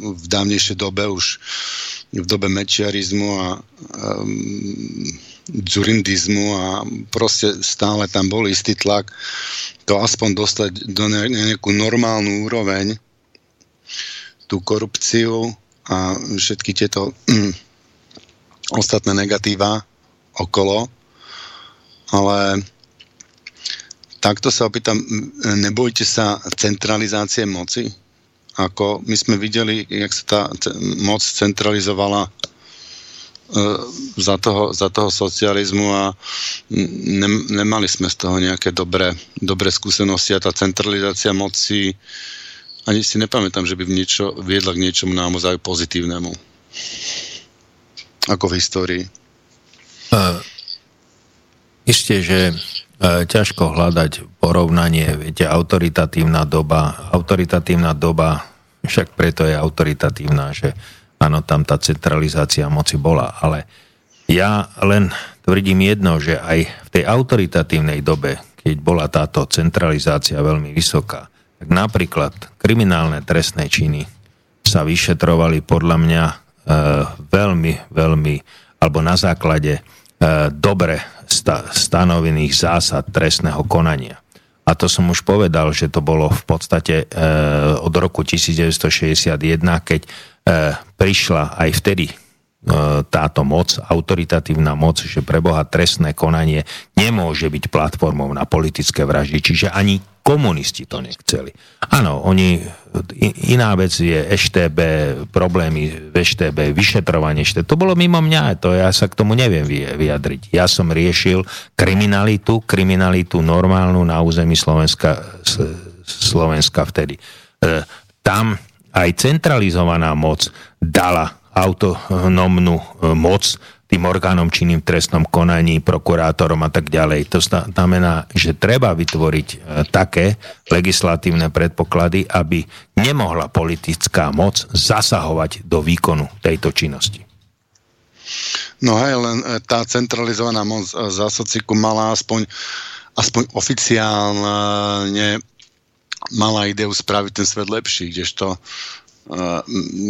v dávnejšej dobe, už v dobe mečiarizmu a um, a proste stále tam bol istý tlak to aspoň dostať do nejakú normálnu úroveň tú korupciu a všetky tieto um, ostatné negatíva okolo. Ale takto sa opýtam, nebojte sa centralizácie moci? Ako my sme videli, jak sa tá moc centralizovala e, za toho, za toho socializmu a ne, nemali sme z toho nejaké dobré, dobré skúsenosti a tá centralizácia moci ani si nepamätám, že by v niečo, viedla k niečomu naozaj pozitívnemu. Ako v histórii. Uh, isté, že E, ťažko hľadať porovnanie, viete, autoritatívna doba, autoritatívna doba, však preto je autoritatívna, že áno, tam tá centralizácia moci bola, ale ja len tvrdím jedno, že aj v tej autoritatívnej dobe, keď bola táto centralizácia veľmi vysoká, tak napríklad kriminálne trestné činy sa vyšetrovali podľa mňa e, veľmi, veľmi, alebo na základe e, dobre sta- stanovených zásad trestného konania. A to som už povedal, že to bolo v podstate e, od roku 1961, keď e, prišla aj vtedy e, táto moc, autoritatívna moc, že pre Boha trestné konanie nemôže byť platformou na politické vraždy. Čiže ani komunisti to nechceli. Áno, oni, iná vec je EŠTB, problémy v EŠTB, vyšetrovanie EŠTB, to bolo mimo mňa, to ja sa k tomu neviem vyjadriť. Ja som riešil kriminalitu, kriminalitu normálnu na území Slovenska, Slovenska vtedy. E, tam aj centralizovaná moc dala autonómnu e, moc tým orgánom činným trestnom konaní, prokurátorom a tak ďalej. To znamená, že treba vytvoriť e, také legislatívne predpoklady, aby nemohla politická moc zasahovať do výkonu tejto činnosti. No aj len e, tá centralizovaná moc za sociku mala aspoň, aspoň oficiálne mala ideu spraviť ten svet lepší, kdežto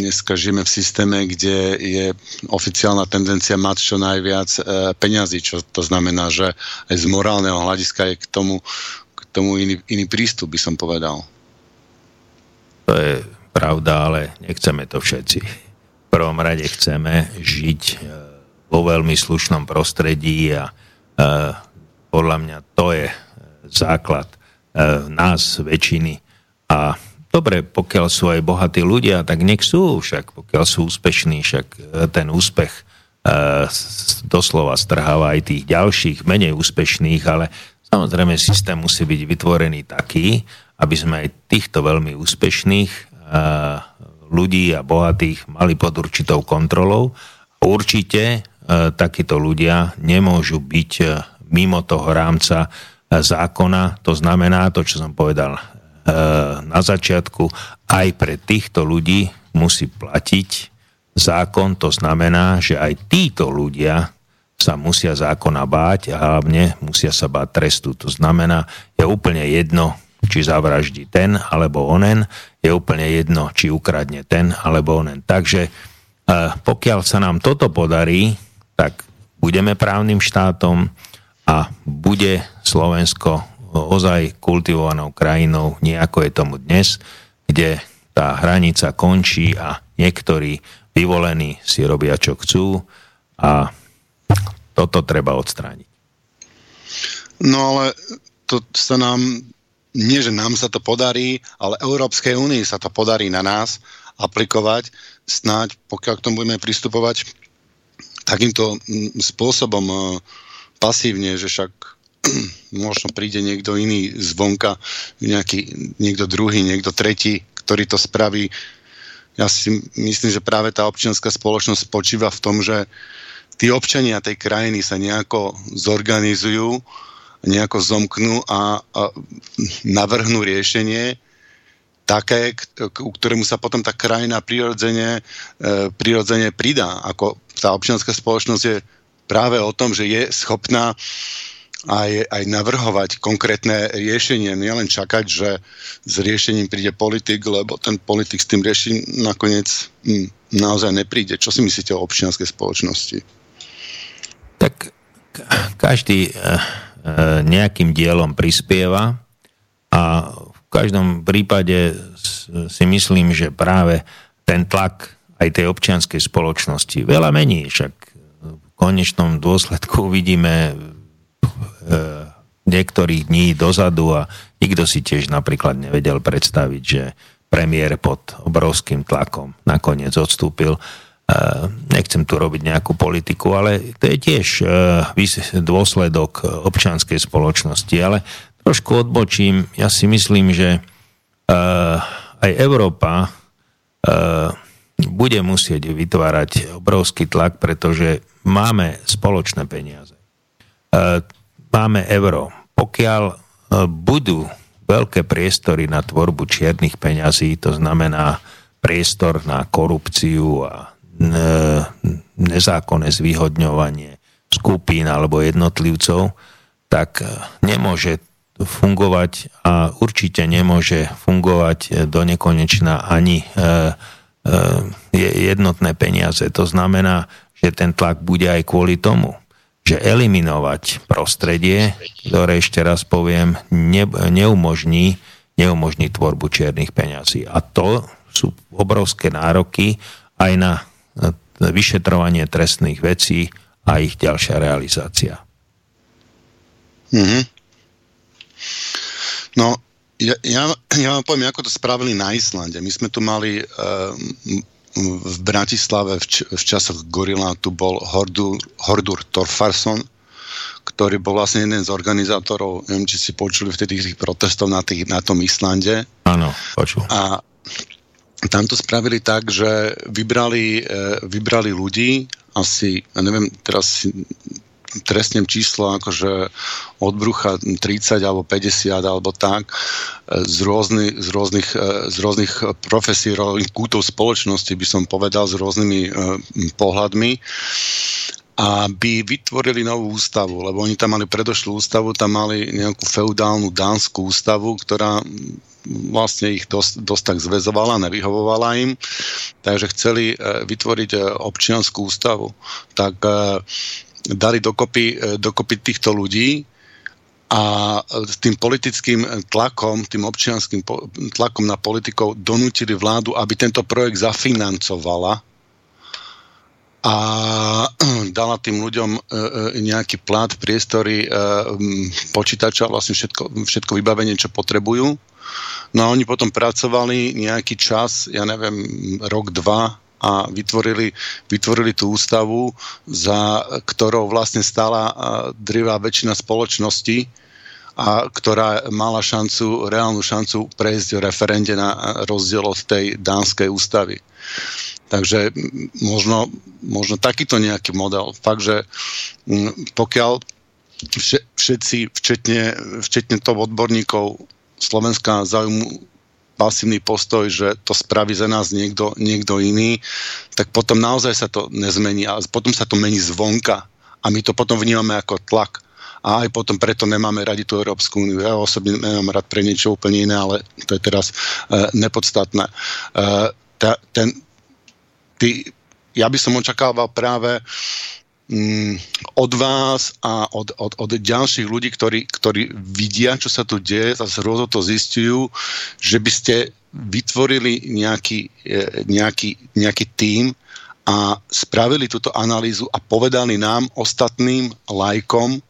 dneska žijeme v systéme, kde je oficiálna tendencia mať čo najviac e, peňazí, čo to znamená, že aj z morálneho hľadiska je k tomu, k tomu iný, iný prístup, by som povedal. To je pravda, ale nechceme to všetci. V prvom rade chceme žiť e, vo veľmi slušnom prostredí a e, podľa mňa to je základ nás, väčšiny a Dobre, pokiaľ sú aj bohatí ľudia, tak nech sú, však pokiaľ sú úspešní, však e, ten úspech e, doslova strháva aj tých ďalších, menej úspešných, ale samozrejme systém musí byť vytvorený taký, aby sme aj týchto veľmi úspešných e, ľudí a bohatých mali pod určitou kontrolou. Určite takíto ľudia nemôžu byť mimo toho rámca zákona, to znamená to, čo som povedal, na začiatku, aj pre týchto ľudí musí platiť zákon, to znamená, že aj títo ľudia sa musia zákona báť a hlavne musia sa báť trestu. To znamená, je úplne jedno, či zavraždí ten alebo onen, je úplne jedno, či ukradne ten alebo onen. Takže e, pokiaľ sa nám toto podarí, tak budeme právnym štátom a bude Slovensko ozaj kultivovanou krajinou, nie ako je tomu dnes, kde tá hranica končí a niektorí vyvolení si robia, čo chcú a toto treba odstrániť. No ale to sa nám, nie že nám sa to podarí, ale Európskej únii sa to podarí na nás aplikovať, snáď pokiaľ k tomu budeme pristupovať takýmto mm, spôsobom e, pasívne, že však možno príde niekto iný zvonka, nejaký, niekto druhý, niekto tretí, ktorý to spraví. Ja si myslím, že práve tá občianská spoločnosť spočíva v tom, že tí občania tej krajiny sa nejako zorganizujú, nejako zomknú a, a navrhnú riešenie, také, ku ktorému sa potom tá krajina prirodzene, e, prirodzene pridá. Ako tá občianská spoločnosť je práve o tom, že je schopná aj, aj navrhovať konkrétne riešenie, nielen čakať, že s riešením príde politik, lebo ten politik s tým riešením nakoniec hm, naozaj nepríde. Čo si myslíte o občianskej spoločnosti? Tak každý e, e, nejakým dielom prispieva a každom prípade si myslím, že práve ten tlak aj tej občianskej spoločnosti veľa mení, však v konečnom dôsledku vidíme niektorých dní dozadu a nikto si tiež napríklad nevedel predstaviť, že premiér pod obrovským tlakom nakoniec odstúpil. E, nechcem tu robiť nejakú politiku, ale to je tiež e, dôsledok občianskej spoločnosti, ale trošku odbočím. Ja si myslím, že aj Európa bude musieť vytvárať obrovský tlak, pretože máme spoločné peniaze. Máme euro. Pokiaľ uh, budú veľké priestory na tvorbu čiernych peňazí, to znamená priestor na korupciu a nezákonné zvýhodňovanie skupín alebo jednotlivcov, tak nemôže fungovať a určite nemôže fungovať e, do nekonečna ani e, e, jednotné peniaze. To znamená, že ten tlak bude aj kvôli tomu, že eliminovať prostredie, ktoré ešte raz poviem, ne, neumožní, neumožní tvorbu čiernych peňazí. A to sú obrovské nároky aj na vyšetrovanie trestných vecí a ich ďalšia realizácia. Mm-hmm. No, ja, ja, ja vám poviem, ako to spravili na Islande. My sme tu mali uh, v Bratislave v, č- v časoch Gorila, tu bol Hordur, Hordur Torfarsson, ktorý bol vlastne jeden z organizátorov, neviem, či si počuli vtedy tých protestov na, tých, na tom Islande. Áno, počul. A tam to spravili tak, že vybrali, uh, vybrali ľudí, asi, ja neviem, teraz trestnem číslo akože od brucha 30 alebo 50 alebo tak z, rôzny, z, rôznych, z rôznych profesí, kútov spoločnosti by som povedal, s rôznymi eh, pohľadmi aby vytvorili novú ústavu, lebo oni tam mali predošlú ústavu, tam mali nejakú feudálnu dánsku ústavu, ktorá vlastne ich dosť, dosť tak zväzovala, nevyhovovala im, takže chceli vytvoriť občianskú ústavu. Tak dali dokopy, e, dokopy týchto ľudí a s tým politickým tlakom, tým občianským tlakom na politikov donútili vládu, aby tento projekt zafinancovala a dala tým ľuďom e, e, nejaký plát, priestory, počítača, vlastne všetko, všetko vybavenie, čo potrebujú. No a oni potom pracovali nejaký čas, ja neviem, rok, dva, a vytvorili, vytvorili tú ústavu, za ktorou vlastne stála drivá väčšina spoločnosti, a ktorá mala šancu, reálnu šancu prejsť v referende na rozdiel od tej dánskej ústavy. Takže možno, možno takýto nejaký model. Fakt, že pokiaľ všetci, včetne, včetne toho odborníkov Slovenska zaujímu pasívny postoj, že to spraví za nás niekto, niekto iný, tak potom naozaj sa to nezmení a potom sa to mení zvonka a my to potom vnímame ako tlak a aj potom preto nemáme radi tú Európsku úniu. Ja osobne nemám rád pre niečo úplne iné, ale to je teraz uh, nepodstatné. Uh, ta, ten, ty, ja by som očakával práve od vás a od, od, od ďalších ľudí, ktorí, ktorí vidia, čo sa tu deje, zase rôzno to zistujú, že by ste vytvorili nejaký, e, nejaký, nejaký tím a spravili túto analýzu a povedali nám, ostatným lajkom,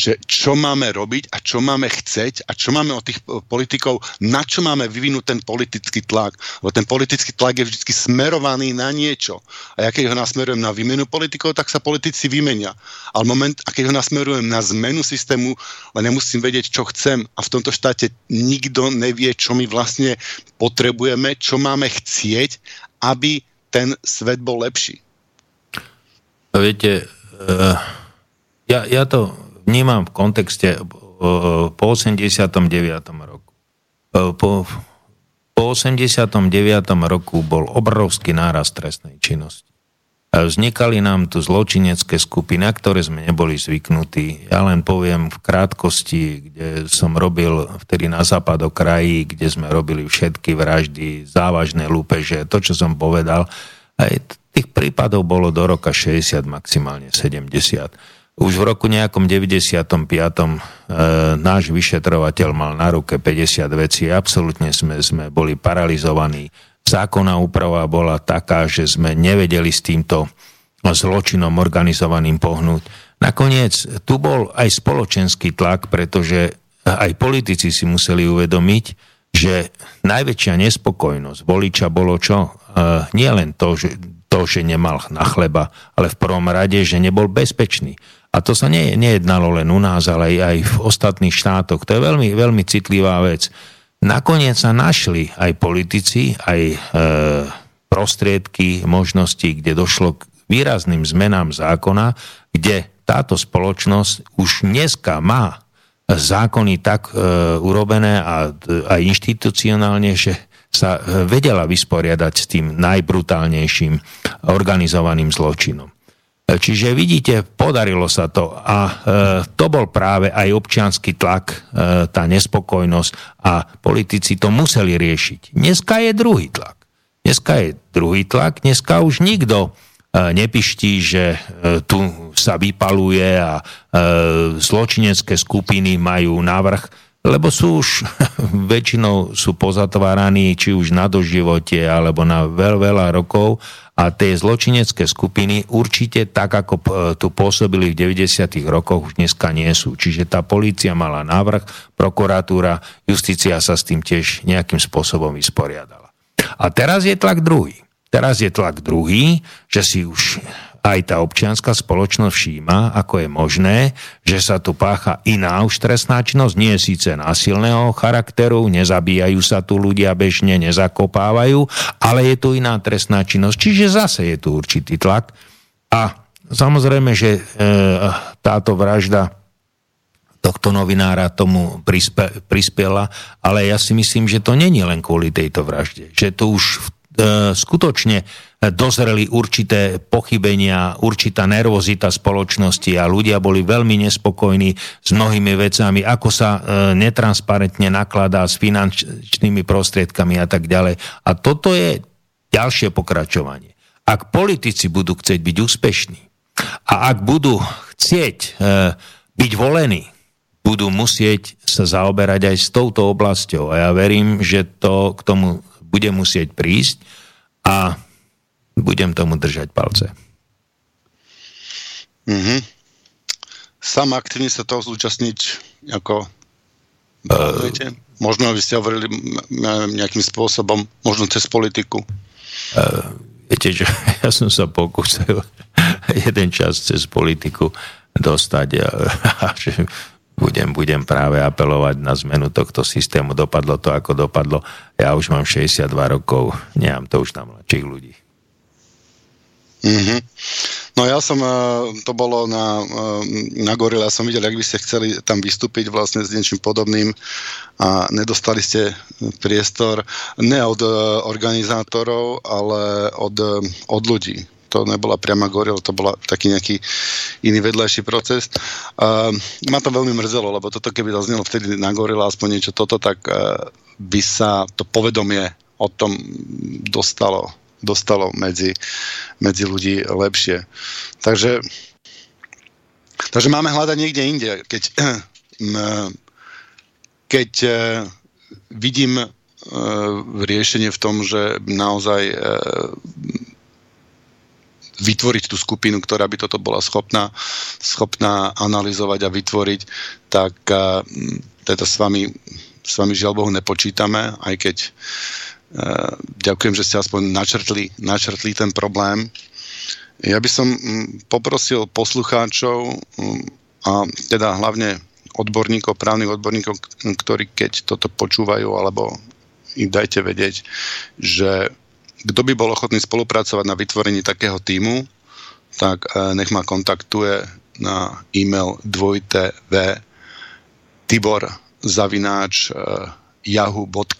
že čo máme robiť a čo máme chceť a čo máme od tých politikov, na čo máme vyvinúť ten politický tlak. Lebo ten politický tlak je vždy smerovaný na niečo. A ja keď ho nasmerujem na výmenu politikov, tak sa politici vymenia. Ale moment, a keď ho nasmerujem na zmenu systému, len nemusím vedieť, čo chcem. A v tomto štáte nikto nevie, čo my vlastne potrebujeme, čo máme chcieť, aby ten svet bol lepší. Viete, uh, ja, ja to vnímam v kontexte po 89. roku. Po, po 89. roku bol obrovský nárast trestnej činnosti. Vznikali nám tu zločinecké skupiny, na ktoré sme neboli zvyknutí. Ja len poviem v krátkosti, kde som robil vtedy na západ kraji, kde sme robili všetky vraždy, závažné lúpeže, to, čo som povedal, aj tých prípadov bolo do roka 60, maximálne 70 už v roku nejakom 95. E, náš vyšetrovateľ mal na ruke 50 vecí, absolútne sme, sme boli paralizovaní. Zákonná úprava bola taká, že sme nevedeli s týmto zločinom organizovaným pohnúť. Nakoniec tu bol aj spoločenský tlak, pretože aj politici si museli uvedomiť, že najväčšia nespokojnosť voliča bolo čo? E, nie len to, že, to, že nemal na chleba, ale v prvom rade, že nebol bezpečný. A to sa nie, nejednalo len u nás, ale aj v ostatných štátoch. To je veľmi, veľmi citlivá vec. Nakoniec sa našli aj politici, aj e, prostriedky, možnosti, kde došlo k výrazným zmenám zákona, kde táto spoločnosť už dneska má zákony tak e, urobené a aj inštitucionálne, že sa e, vedela vysporiadať s tým najbrutálnejším organizovaným zločinom. Čiže vidíte, podarilo sa to a e, to bol práve aj občianský tlak, e, tá nespokojnosť a politici to museli riešiť. Dneska je druhý tlak. Dneska je druhý tlak, dneska už nikto e, nepiští, že e, tu sa vypaluje a e, zločinecké skupiny majú návrh, lebo sú už väčšinou sú pozatváraní či už na doživote alebo na veľ, veľa rokov a tie zločinecké skupiny určite tak, ako e, tu pôsobili v 90. rokoch, už dneska nie sú. Čiže tá polícia mala návrh, prokuratúra, justícia sa s tým tiež nejakým spôsobom vysporiadala. A teraz je tlak druhý. Teraz je tlak druhý, že si už aj tá občianská spoločnosť všíma, ako je možné, že sa tu pácha iná už trestná činnosť, nie síce násilného charakteru, nezabíjajú sa tu ľudia bežne, nezakopávajú, ale je tu iná trestná činnosť, čiže zase je tu určitý tlak. A samozrejme, že e, táto vražda tohto novinára tomu prispe, prispela, ale ja si myslím, že to není len kvôli tejto vražde. Že to už e, skutočne dozreli určité pochybenia, určitá nervozita spoločnosti a ľudia boli veľmi nespokojní s mnohými vecami, ako sa e, netransparentne nakladá s finančnými prostriedkami a tak ďalej. A toto je ďalšie pokračovanie. Ak politici budú chcieť byť úspešní a ak budú chcieť e, byť volení, budú musieť sa zaoberať aj s touto oblasťou. A ja verím, že to k tomu bude musieť prísť a budem tomu držať palce. Mm-hmm. Sám aktívne sa toho zúčastniť ako uh, Možno by ste hovorili nejakým spôsobom, možno cez politiku. Uh, viete, že ja som sa pokúsil jeden čas cez politiku dostať a, a že budem, budem práve apelovať na zmenu tohto systému. Dopadlo to, ako dopadlo. Ja už mám 62 rokov, nemám to už na mladších ľudí. Mm-hmm. No ja som, eh, to bolo na, eh, na Gorilla, som videl, ak by ste chceli tam vystúpiť vlastne s niečím podobným a nedostali ste priestor ne od eh, organizátorov, ale od, od ľudí. To nebola priama goril, to bola taký nejaký iný vedľajší proces. Uh, ma to veľmi mrzelo, lebo toto keby zaznelo vtedy na gorila aspoň niečo toto, tak uh, by sa to povedomie o tom dostalo dostalo medzi, medzi ľudí lepšie. Takže, takže máme hľadať niekde inde. Keď, keď e, vidím e, riešenie v tom, že naozaj vytvoriť tú skupinu, ktorá by toto bola schopná, schopná analyzovať a vytvoriť, tak teda s vami, s vami žiaľ Bohu nepočítame, aj keď uh, ďakujem, že ste aspoň načrtli, načrtli ten problém. Ja by som poprosil poslucháčov a teda hlavne odborníkov, právnych odborníkov, ktorí keď toto počúvajú, alebo im dajte vedieť, že kto by bol ochotný spolupracovať na vytvorení takého týmu, tak e, nech ma kontaktuje na e-mail dvojte v tibor zavináč e, yahoo.co.uk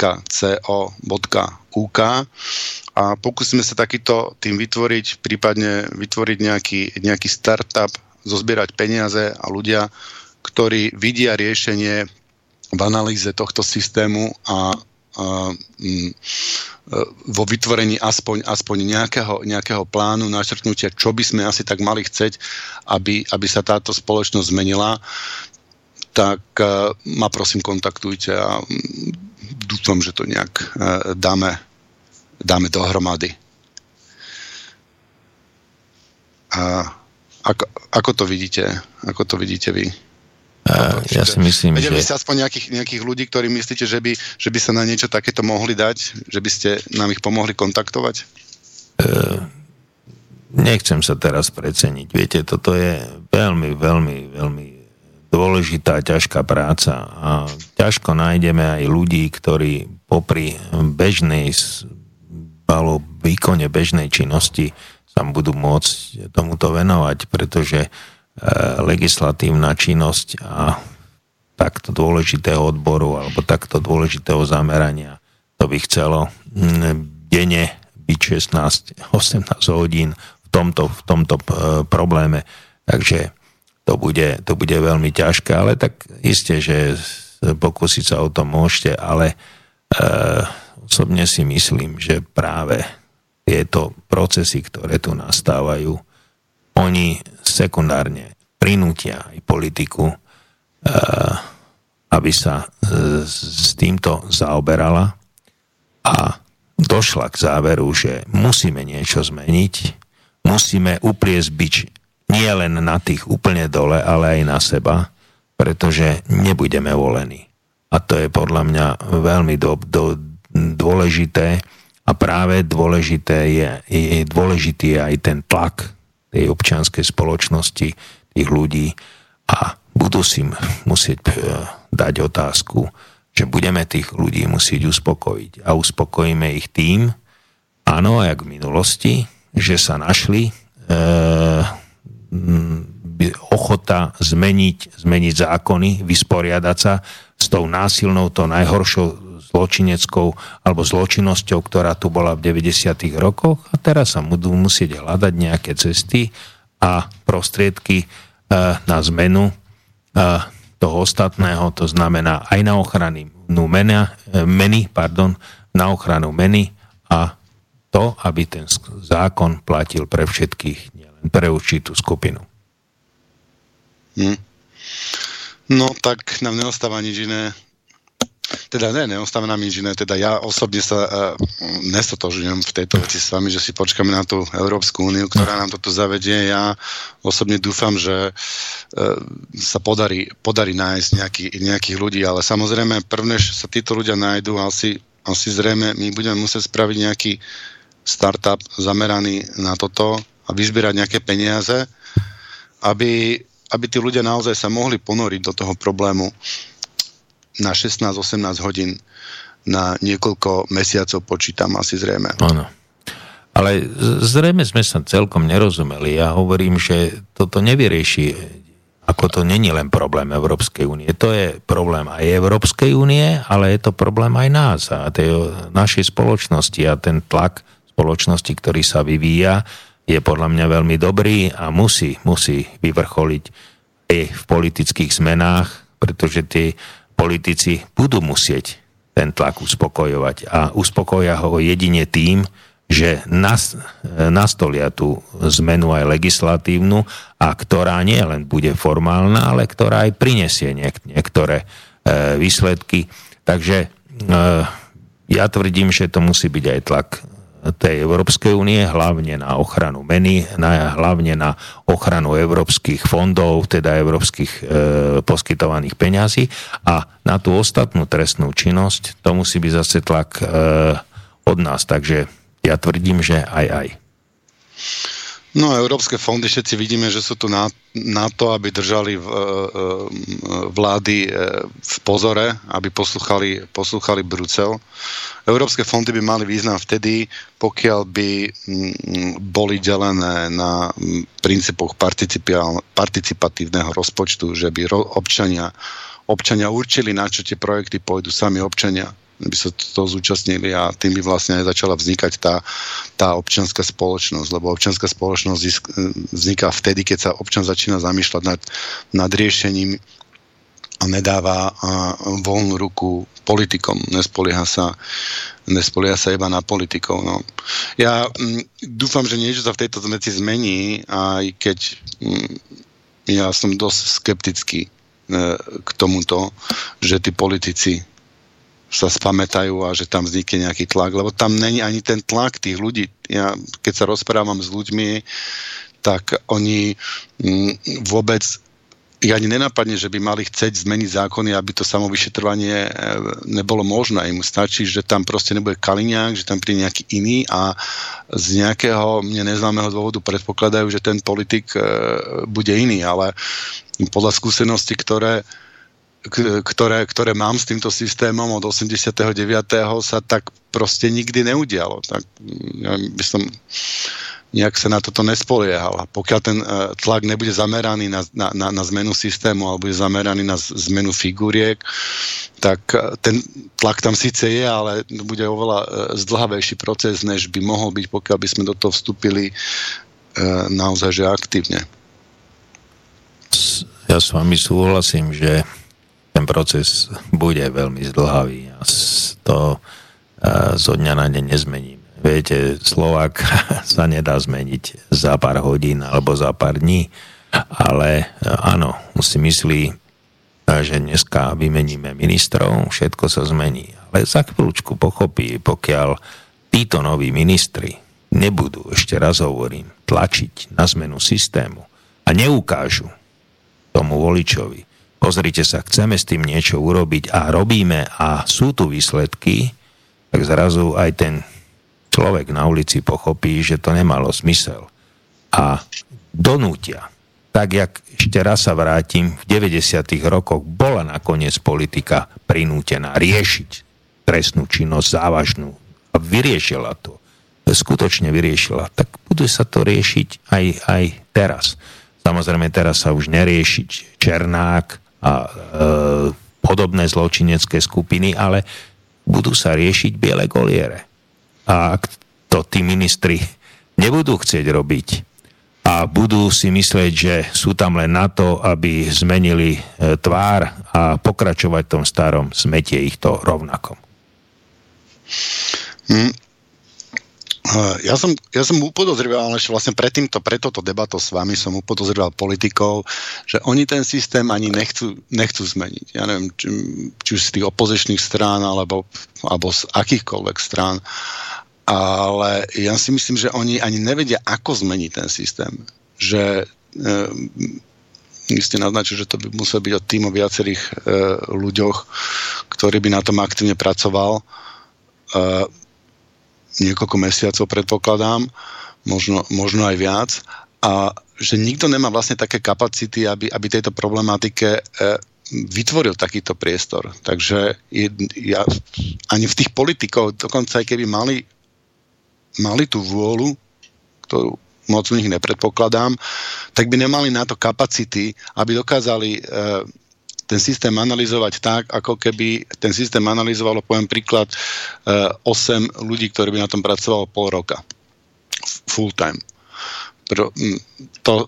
a pokúsime sa takýto tým vytvoriť, prípadne vytvoriť nejaký, nejaký startup, zozbierať peniaze a ľudia, ktorí vidia riešenie v analýze tohto systému a vo vytvorení aspoň, aspoň nejakého, nejakého plánu, načrtnutia, čo by sme asi tak mali chceť, aby, aby sa táto spoločnosť zmenila, tak e, ma prosím kontaktujte a mm, dúfam, že to nejak e, dáme, dáme dohromady. A ako, ako to vidíte? Ako to vidíte vy? A ja si myslím, Vedeli že... ste aspoň nejakých, nejakých ľudí, ktorí myslíte, že by, že by sa na niečo takéto mohli dať? Že by ste nám ich pomohli kontaktovať? Uh, nechcem sa teraz preceniť. Viete, toto je veľmi, veľmi, veľmi dôležitá, ťažká práca a ťažko nájdeme aj ľudí, ktorí popri bežnej alebo výkone bežnej činnosti sa budú môcť tomuto venovať, pretože legislatívna činnosť a takto dôležitého odboru alebo takto dôležitého zamerania. To by chcelo denne byť 16-18 hodín v tomto, v tomto eh, probléme. Takže to bude, to bude veľmi ťažké, ale tak isté, že pokúsiť sa o tom môžete, ale e, osobne si myslím, že práve tieto procesy, ktoré tu nastávajú, oni sekundárne prinútia aj politiku, eh, aby sa eh, s týmto zaoberala a došla k záveru, že musíme niečo zmeniť, musíme upliesť byč nie len na tých úplne dole, ale aj na seba, pretože nebudeme volení. A to je podľa mňa veľmi do, do, dôležité a práve dôležité je, je, dôležitý je aj ten tlak tej občianskej spoločnosti, tých ľudí a budú si musieť e, dať otázku, že budeme tých ľudí musieť uspokojiť. A uspokojíme ich tým, áno, jak v minulosti, že sa našli e, ochota zmeniť, zmeniť zákony, vysporiadať sa s tou násilnou, to najhoršou zločineckou alebo zločinnosťou, ktorá tu bola v 90. rokoch a teraz sa budú musieť hľadať nejaké cesty a prostriedky e, na zmenu e, toho ostatného, to znamená aj na ochranu mena, e, meny, pardon, na ochranu meny a to, aby ten zákon platil pre všetkých, nielen pre určitú skupinu. Hmm. No tak nám neostáva nič iné, teda ne, neostáva nám nič iné. Teda ja osobne sa uh, nestotožujem v tejto veci s vami, že si počkáme na tú Európsku úniu, ktorá nám toto zavedie. Ja osobne dúfam, že uh, sa podarí, podarí nájsť nejaký, nejakých ľudí, ale samozrejme, prvne sa títo ľudia nájdú, asi, asi zrejme my budeme musieť spraviť nejaký startup zameraný na toto a vyzbierať nejaké peniaze, aby, aby tí ľudia naozaj sa mohli ponoriť do toho problému na 16-18 hodín na niekoľko mesiacov počítam asi zrejme. Áno. Ale zrejme sme sa celkom nerozumeli. Ja hovorím, že toto nevyrieši, ako to není len problém Európskej únie. To je problém aj Európskej únie, ale je to problém aj nás a tej našej spoločnosti a ten tlak spoločnosti, ktorý sa vyvíja, je podľa mňa veľmi dobrý a musí, musí vyvrcholiť aj v politických zmenách, pretože tie politici budú musieť ten tlak uspokojovať a uspokoja ho jedine tým, že nas, nastolia tú zmenu aj legislatívnu a ktorá nie len bude formálna, ale ktorá aj prinesie niek- niektoré e, výsledky. Takže e, ja tvrdím, že to musí byť aj tlak tej Európskej únie, hlavne na ochranu meny, na, hlavne na ochranu európskych fondov, teda európskych e, poskytovaných peňazí a na tú ostatnú trestnú činnosť to musí byť zase tlak e, od nás. Takže ja tvrdím, že aj aj. No európske fondy všetci vidíme, že sú tu na, na to, aby držali v, e, e, vlády e, v pozore, aby poslúchali, poslúchali Brusel. Európske fondy by mali význam vtedy, pokiaľ by boli delené na princípoch participatívneho rozpočtu, že by občania, občania určili, na čo tie projekty pôjdu sami občania by sa to zúčastnili a tým by vlastne aj začala vznikať tá, tá občianská spoločnosť, lebo občianská spoločnosť vzniká vtedy, keď sa občan začína zamýšľať nad, nad riešením a nedáva voľnú ruku politikom, nespolieha sa, nespolieha sa iba na politikov. No. Ja m, dúfam, že niečo sa v tejto veci zmení, aj keď m, ja som dosť skeptický e, k tomuto, že tí politici sa spamätajú a že tam vznikne nejaký tlak, lebo tam není ani ten tlak tých ľudí. Ja, keď sa rozprávam s ľuďmi, tak oni mm, vôbec ich ani nenapadne, že by mali chcieť zmeniť zákony, aby to samovyšetrovanie e, nebolo možné. Im stačí, že tam proste nebude Kaliňák, že tam príde nejaký iný a z nejakého mne neznámeho dôvodu predpokladajú, že ten politik e, bude iný, ale podľa skúsenosti, ktoré ktoré, ktoré mám s týmto systémom od 89. sa tak proste nikdy neudialo. Tak ja by som nejak sa na toto nespoliehal. A pokiaľ ten uh, tlak nebude zameraný na, na, na, zmenu systému alebo bude zameraný na zmenu figuriek, tak uh, ten tlak tam síce je, ale bude oveľa uh, zdlhavejší proces, než by mohol byť, pokiaľ by sme do toho vstúpili naozaj že aktívne. Ja s vami súhlasím, že ten proces bude veľmi zdlhavý a to zo dňa na deň nezmením. Viete, Slovak sa nedá zmeniť za pár hodín alebo za pár dní, ale áno, si myslí, že dneska vymeníme ministrov, všetko sa zmení. Ale za chvíľučku pochopí, pokiaľ títo noví ministri nebudú, ešte raz hovorím, tlačiť na zmenu systému a neukážu tomu voličovi, pozrite sa, chceme s tým niečo urobiť a robíme a sú tu výsledky, tak zrazu aj ten človek na ulici pochopí, že to nemalo zmysel. A donútia. Tak, jak ešte raz sa vrátim, v 90. rokoch bola nakoniec politika prinútená riešiť trestnú činnosť závažnú a vyriešila to. Skutočne vyriešila. Tak bude sa to riešiť aj, aj teraz. Samozrejme, teraz sa už neriešiť Černák, a e, podobné zločinecké skupiny, ale budú sa riešiť biele goliere. A ak to tí ministri nebudú chcieť robiť a budú si myslieť, že sú tam len na to, aby zmenili e, tvár a pokračovať v tom starom, smetie ich to rovnako. Hmm. Ja som, ja som upodozrieval, ešte vlastne pred týmto, pre toto debato s vami som upodozrieval politikov, že oni ten systém ani nechcú, nechcú zmeniť. Ja neviem, či, či už z tých opozičných strán, alebo, alebo z akýchkoľvek strán. Ale ja si myslím, že oni ani nevedia, ako zmeniť ten systém. Že e, ste naznačili, že to by muselo byť od týmu viacerých e, ľuďoch, ktorí by na tom aktívne pracoval. E, niekoľko mesiacov predpokladám, možno, možno aj viac a že nikto nemá vlastne také kapacity, aby, aby tejto problematike e, vytvoril takýto priestor. Takže je, ja, ani v tých politikov, dokonca aj keby mali, mali tú vôľu, ktorú moc v nich nepredpokladám, tak by nemali na to kapacity, aby dokázali e, ten systém analyzovať tak, ako keby ten systém analyzovalo, poviem príklad, 8 eh, ľudí, ktorí by na tom pracovalo pol roka. Full time. Mm, to,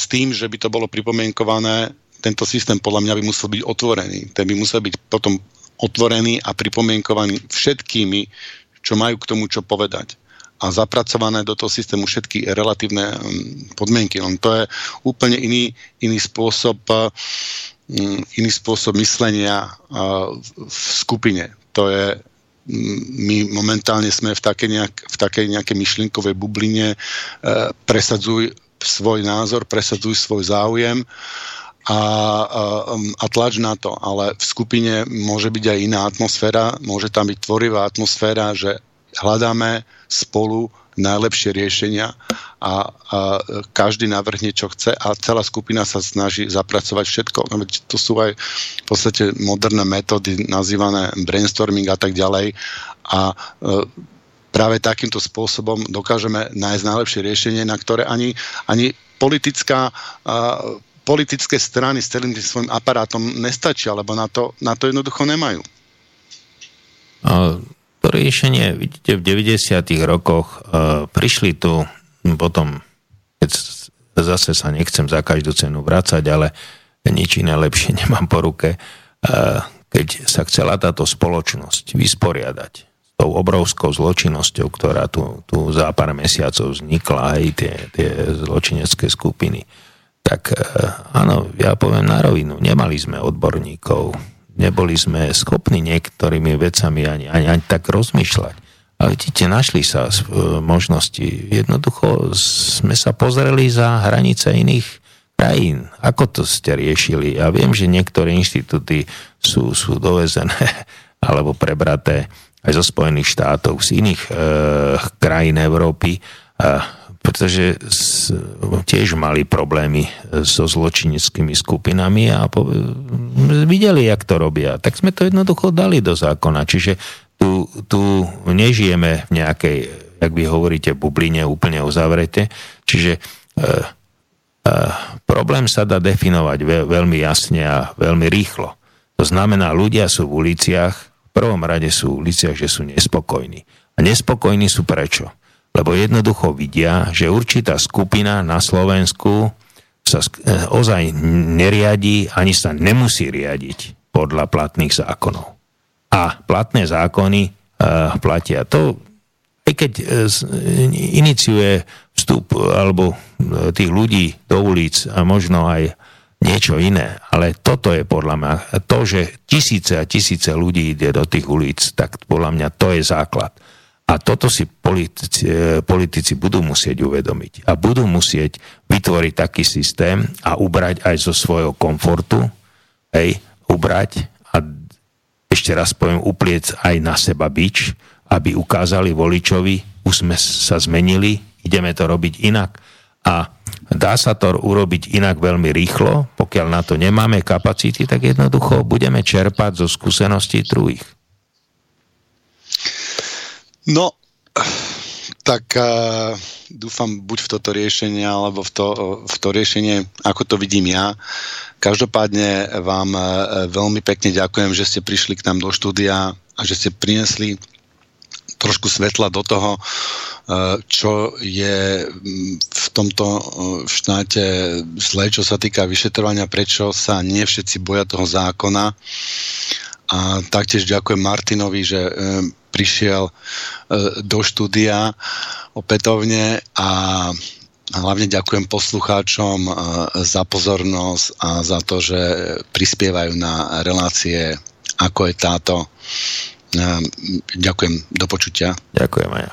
s tým, že by to bolo pripomienkované, tento systém podľa mňa by musel byť otvorený. Ten by musel byť potom otvorený a pripomienkovaný všetkými, čo majú k tomu čo povedať. a zapracované do toho systému všetky relatívne podmienky. Len to je úplne iný, iný spôsob iný spôsob myslenia v skupine. To je, my momentálne sme v takej, nejak, v takej nejakej myšlienkovej bubline, presadzuj svoj názor, presadzuj svoj záujem a, a, a tlač na to. Ale v skupine môže byť aj iná atmosféra, môže tam byť tvorivá atmosféra, že hľadáme spolu najlepšie riešenia a, a každý navrhne, čo chce a celá skupina sa snaží zapracovať všetko. To sú aj v podstate moderné metódy nazývané brainstorming a tak ďalej a e, práve takýmto spôsobom dokážeme nájsť najlepšie riešenie, na ktoré ani, ani politická politické strany s celým svojim aparátom nestačia, lebo na to, na to jednoducho nemajú. To riešenie, vidíte, v 90. rokoch uh, prišli tu potom, keď zase sa nechcem za každú cenu vrácať, ale nič iné lepšie nemám po ruke, uh, keď sa chcela táto spoločnosť vysporiadať s tou obrovskou zločinnosťou, ktorá tu, tu za pár mesiacov vznikla, aj tie, tie zločinecké skupiny, tak e, áno, ja poviem na rovinu, nemali sme odborníkov, neboli sme schopní niektorými vecami ani, ani, ani tak rozmýšľať. Ale vidíte, našli sa e, možnosti. Jednoducho sme sa pozreli za hranice iných krajín. Ako to ste riešili? Ja viem, že niektoré inštitúty sú, sú dovezené alebo prebraté aj zo Spojených štátov, z iných e, krajín Európy. E, pretože tiež mali problémy so zločineckými skupinami a videli, jak to robia. Tak sme to jednoducho dali do zákona. Čiže tu, tu nežijeme v nejakej, jak vy hovoríte, bubline úplne uzavrete. Čiže e, e, problém sa dá definovať ve, veľmi jasne a veľmi rýchlo. To znamená, ľudia sú v uliciach, v prvom rade sú v uliciach, že sú nespokojní. A nespokojní sú prečo? Lebo jednoducho vidia, že určitá skupina na Slovensku sa eh, ozaj neriadi, ani sa nemusí riadiť podľa platných zákonov. A platné zákony uh, platia. To, aj keď uh, iniciuje vstup alebo tých ľudí do ulic a možno aj niečo iné, ale toto je podľa mňa, to, že tisíce a tisíce ľudí ide do tých ulic, tak podľa mňa to je základ. A toto si politici, e, politici budú musieť uvedomiť. A budú musieť vytvoriť taký systém a ubrať aj zo svojho komfortu, hej, ubrať a ešte raz poviem, upliec aj na seba bič, aby ukázali voličovi, už sme sa zmenili, ideme to robiť inak. A dá sa to urobiť inak veľmi rýchlo, pokiaľ na to nemáme kapacity, tak jednoducho budeme čerpať zo skúseností druhých. No, tak uh, dúfam buď v toto riešenie, alebo v to, v to riešenie, ako to vidím ja. Každopádne vám uh, veľmi pekne ďakujem, že ste prišli k nám do štúdia a že ste prinesli trošku svetla do toho, uh, čo je v tomto štáte zle, čo sa týka vyšetrovania, prečo sa nie všetci boja toho zákona. A taktiež ďakujem Martinovi, že prišiel e, do štúdia opätovne a hlavne ďakujem poslucháčom e, za pozornosť a za to, že prispievajú na relácie ako je táto. E, ďakujem, do počutia. Ďakujem aj ja.